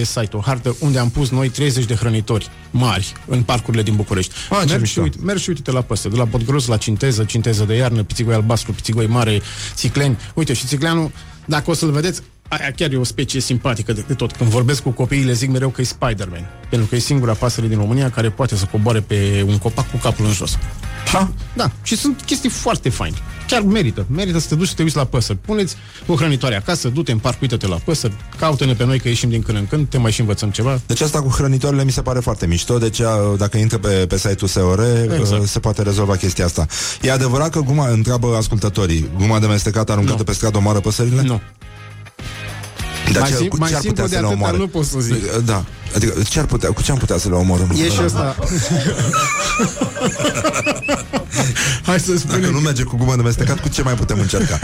site o hartă unde am pus noi 30 de hrănitori mari în parcurile din București. Ah, ce mergi, și mișto. uite, mergi și uite-te la păsări, de la Podgros la Cinteză, Cinteză de iarnă, Pițigoi albastru, Pițigoi mare, Țicleni. Uite, și Țicleanul, dacă o să-l vedeți, aia chiar e o specie simpatică de, de tot. Când vorbesc cu copiii, le zic mereu că e Spider-Man. Pentru că e singura pasăre din România care poate să coboare pe un copac cu capul în jos. Ha? Da, și sunt chestii foarte faine. Chiar merită. Merită să te duci să te uiți la păsări. Puneți o hrănitoare acasă, du-te în parc, uită-te la păsări, caută-ne pe noi că ieșim din când în când, te mai și învățăm ceva. Deci asta cu hrănitoarele mi se pare foarte mișto, deci a, dacă intră pe, pe site-ul SEOR, Exact. exact. se poate rezolva chestia asta. E adevărat că guma, întreabă ascultătorii, guma de mestecată aruncată Nu. pe stradă omoară păsările? Nu. Dar Mai ce, sim- cu mai ce ar simplu putea de să le atâta omoare? nu pot să zic. Da. Adică ce ar putea, cu ce am putea să le omorâm? E și ăsta. Hai să Dacă spunem nu merge cu gumă de mestecat, cu ce mai putem încerca?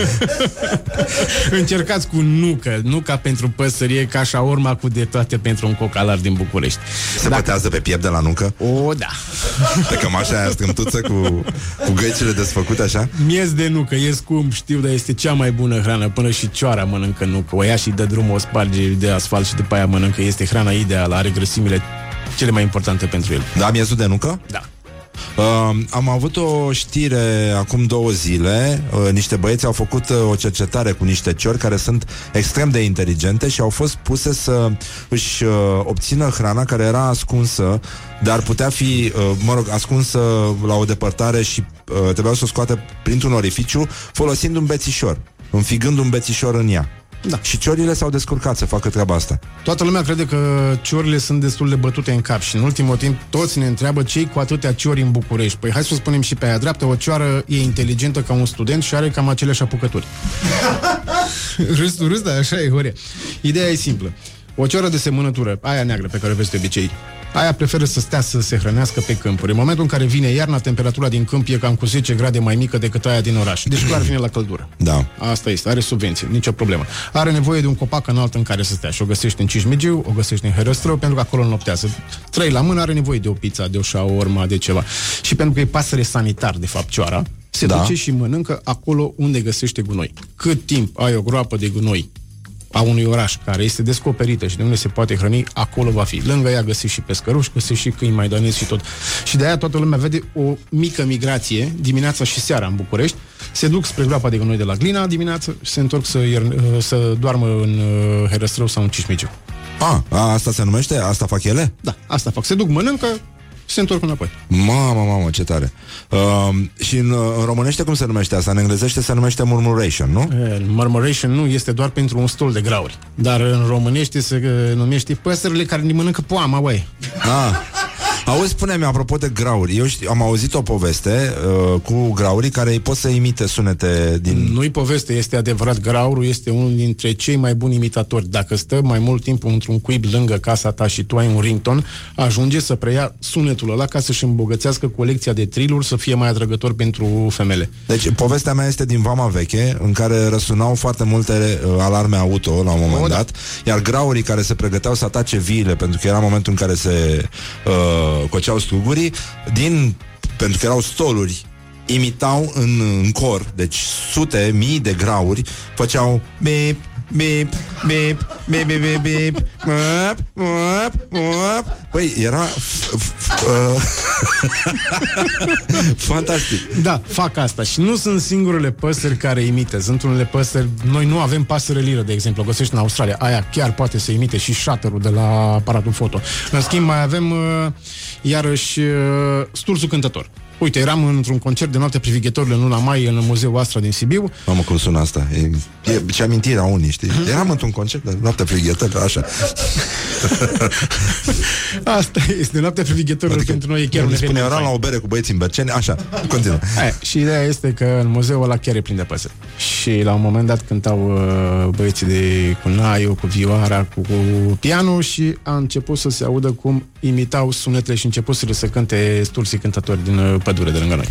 Încercați cu nucă, nuca pentru păsări e ca urma cu de toate pentru un cocalar din București. Se pătează pe piept de la nucă? O, da. Pe cămașa aia strâmtuță cu, cu găicile desfăcute așa? Miez de nucă, e scump, știu, dar este cea mai bună hrană. Până și cioara mănâncă nucă. O ia și dă drumul, o sparge de asfalt și după aia mănâncă. Este hrana ideală, are grăsimile cele mai importante pentru el. Da, miezul de nucă? Da. Uh, am avut o știre acum două zile. Uh, niște băieți au făcut uh, o cercetare cu niște ciori care sunt extrem de inteligente și au fost puse să își uh, obțină hrana care era ascunsă, dar putea fi, uh, mă rog, ascunsă la o depărtare și uh, trebuiau să o scoate printr-un orificiu folosind un bețișor, înfigând un bețișor în ea. Da. Și ciorile s-au descurcat să facă treaba asta. Toată lumea crede că ciorile sunt destul de bătute în cap și în ultimul timp toți ne întreabă cei cu atâtea ciori în București. Păi hai să o spunem și pe aia dreaptă, o cioară e inteligentă ca un student și are cam aceleași apucături. râs, tu râs, dar așa e, Horia. Ideea e simplă. O cioară de semănătură, aia neagră pe care o vezi de obicei, aia preferă să stea să se hrănească pe câmpuri. În momentul în care vine iarna, temperatura din câmp e cam cu 10 grade mai mică decât aia din oraș. Deci clar vine la căldură. Da. Asta este, are subvenție, nicio problemă. Are nevoie de un copac înalt în care să stea și o găsești în Cismigiu, o găsești în Herăstrău, pentru că acolo noptează. Trei la mână are nevoie de o pizza, de o shawarma, de ceva. Și pentru că e pasăre sanitar, de fapt, cioara, se Da. duce și mănâncă acolo unde găsește gunoi. Cât timp ai o groapă de gunoi a unui oraș care este descoperită și de unde se poate hrăni, acolo va fi. Lângă ea găsești și pescăruși, găsești și câini maidanezi și tot. Și de aia toată lumea vede o mică migrație dimineața și seara în București. Se duc spre groapa de gunoi de la Glina dimineață și se întorc să, ier- să doarmă în uh, Herăstrău sau în Cismigiu. A, a, asta se numește? Asta fac ele? Da, asta fac. Se duc, mănâncă, se întorc înapoi. Mamă, mamă, ce tare. Uh, și în, în românește cum se numește asta? În englezește se numește murmuration, nu? Eh, Murmuration nu este doar pentru un stol de grauri, dar în românește se uh, numește păsările care ne mănâncă poama, băi. Ah. Auzi, spune-mi, apropo de grauri, eu știu, am auzit o poveste uh, cu graurii care îi pot să imite sunete din... Nu-i poveste, este adevărat. Graurul este unul dintre cei mai buni imitatori. Dacă stă mai mult timp într-un cuib lângă casa ta și tu ai un rington, ajunge să preia sunetul ăla ca să-și îmbogățească colecția de triluri să fie mai atrăgător pentru femele. Deci, povestea mea este din Vama Veche, în care răsunau foarte multe uh, alarme auto la un moment O, da. dat, iar graurii care se pregăteau să atace viile, pentru că era momentul în care se uh, coceau strugurii, din, pentru că erau stoluri imitau în, în cor, deci sute, mii de grauri, făceau bip, bip, bip, bip, bip, bip, bip, măp, măp, măp. Păi, era f- f- uh, fantastic. Da, fac asta și nu sunt singurele păsări care imită. Sunt unele păsări, noi nu avem pasăre liră, de exemplu, o găsești în Australia. Aia chiar poate să imite și shutterul de la aparatul foto. În schimb, mai avem uh, iarăși uh, stursul cântător. Uite, eram într-un concert de noapte privighetorilor în luna mai în Muzeul Astra din Sibiu. Mamă, cum sună asta? E, e ce amintire a unii, știi? Eram într-un concert de noapte frighetă, așa. Asta este, noaptea privighetorilor adică, pentru noi e chiar un ne spune, eveniment eram la fain. o bere cu băieții în Berceni, așa, continuă. Aia, și ideea este că în muzeul ăla chiar e plin de păsări. Și la un moment dat cântau uh, băieții de cu naiul, cu vioara, cu, cu pianul și a început să se audă cum imitau sunetele și început să cânte stursii cântători din uh, pădure de lângă noi.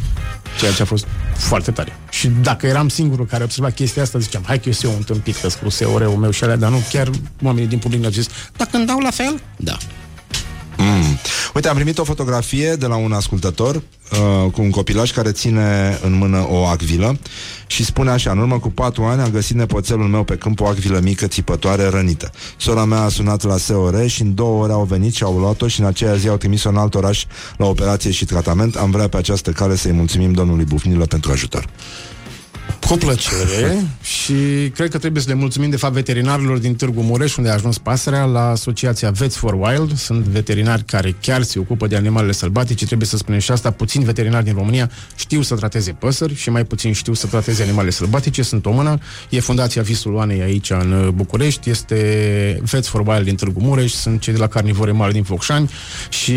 Ceea ce a fost foarte tare. Și dacă eram singurul care observa chestia asta, ziceam, hai că eu sunt eu un tâmpit, că cu SEO-ul meu și alea, dar nu, chiar oamenii din public ne-au zis, dacă îmi dau la fel? Da. Mm. Uite, am primit o fotografie de la un ascultător uh, cu un copilaj care ține în mână o acvilă și spune așa, în urmă cu patru ani am găsit nepoțelul meu pe câmp o acvilă mică, țipătoare, rănită. Sora mea a sunat la SOR și în două ore au venit și au luat-o și în aceea zi au trimis-o în alt oraș la operație și tratament. Am vrea pe această cale să-i mulțumim domnului Bufnilă pentru ajutor. Cu plăcere și cred că trebuie să le mulțumim de fapt veterinarilor din Târgu Mureș unde a ajuns pasărea la asociația Vets for Wild. Sunt veterinari care chiar se ocupă de animalele sălbatice, trebuie să spunem și asta. Puțini veterinari din România știu să trateze păsări și mai puțin știu să trateze animalele sălbatice. Sunt o mână. E Fundația Visul Oanei aici în București, este Vets for Wild din Târgu Mureș, sunt cei de la Carnivore Mare din Focșani și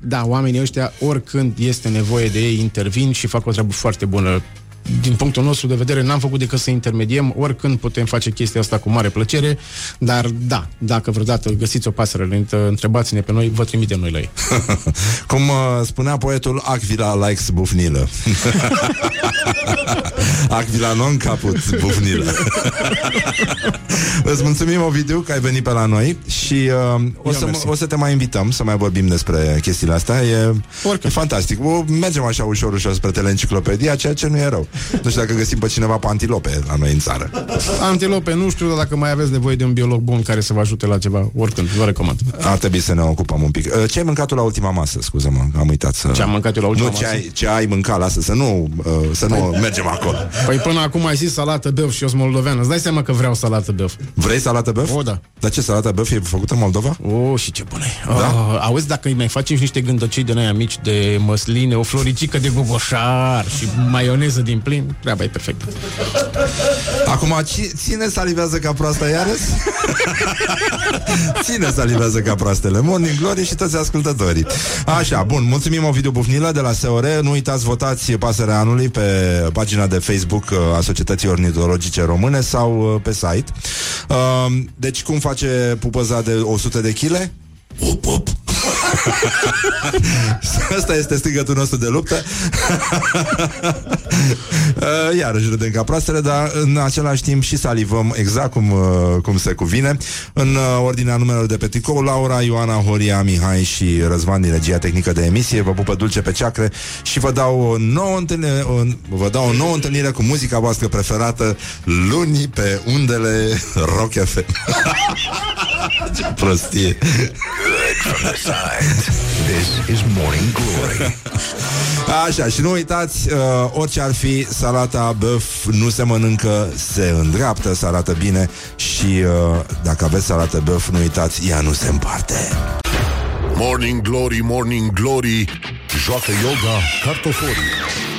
da, oamenii ăștia oricând este nevoie de ei intervin și fac o treabă foarte bună din punctul nostru de vedere, n-am făcut decât să intermediem, oricând putem face chestia asta cu mare plăcere, dar da, dacă vreodată găsiți o pasăre lenită, întrebați-ne pe noi, vă trimitem noi la ei. Cum uh, spunea poetul, Acvila likes bufnilă. Acvila non caput bufnilă. Îți mulțumim, Ovidiu, că ai venit pe la noi și uh, o, să, mersi. o să te mai invităm să mai vorbim despre chestiile astea. E, Oricând. e fantastic. O, mergem așa ușor, ușor spre teleenciclopedia, ceea ce nu e rău. Nu știu dacă găsim pe cineva pe antilope la noi în țară. Antilope, nu știu, dar dacă mai aveți nevoie de un biolog bun care să vă ajute la ceva, oricând, vă recomand. Ar trebui să ne ocupăm un pic. Uh, Ce ai mâncat tu la ultima masă? Scuză-mă, am uitat să... Ce am măncat eu la ultima nu, ce masă? ai, ce ai mâncat, lasă, să nu, uh, să nu mergem acolo. Păi până acum ai zis salată beuf și eu sunt moldovean. Îți dai seama că vreau salată beuf. Vrei salată băf? O, da. Dar ce salată băf e făcută în Moldova? Oh, și ce bună e. Oh, auzi, dacă îi mai facem și niște gândăcei din aia mici de măsline, o floricică de gogoșar și maioneză din plin, treaba e perfectă. Acum, ci- cine salivează ca proasta iarăs? cine salivează ca proastele? Morning Glory și toți ascultătorii. Așa, bun, mulțumim Ovidiu Bufnilă de la SOR. Nu uitați, votați pasărea anului pe pagina de Facebook uh, a Societății Ornitologice Române sau uh, pe site. Uh, Deci, cum face pupăza de 100 de kg? Up, up. Asta este strigătul nostru de luptă. Uh, Iarăși râdem ca proastele, dar în același timp și salivăm exact cum, uh, cum se cuvine. În uh, ordinea numelor de pe tricou, Laura, Ioana, Horia, Mihai și Răzvan din regia tehnică de emisie. Vă pupă dulce pe ceacre și vă dau o nouă întâlnire, o, vă dau o nouă întâlnire cu muzica voastră preferată luni pe undele Rock FM. Ce prostie! Good from the sides. This is Morning Glory. Așa, și nu uitați, uh, orice ar fi, salata băf nu se mănâncă, se îndreaptă, se arată bine și uh, dacă aveți salată băf, nu uitați, ea nu se împarte. Morning Glory, Morning Glory Joacă yoga cartoforii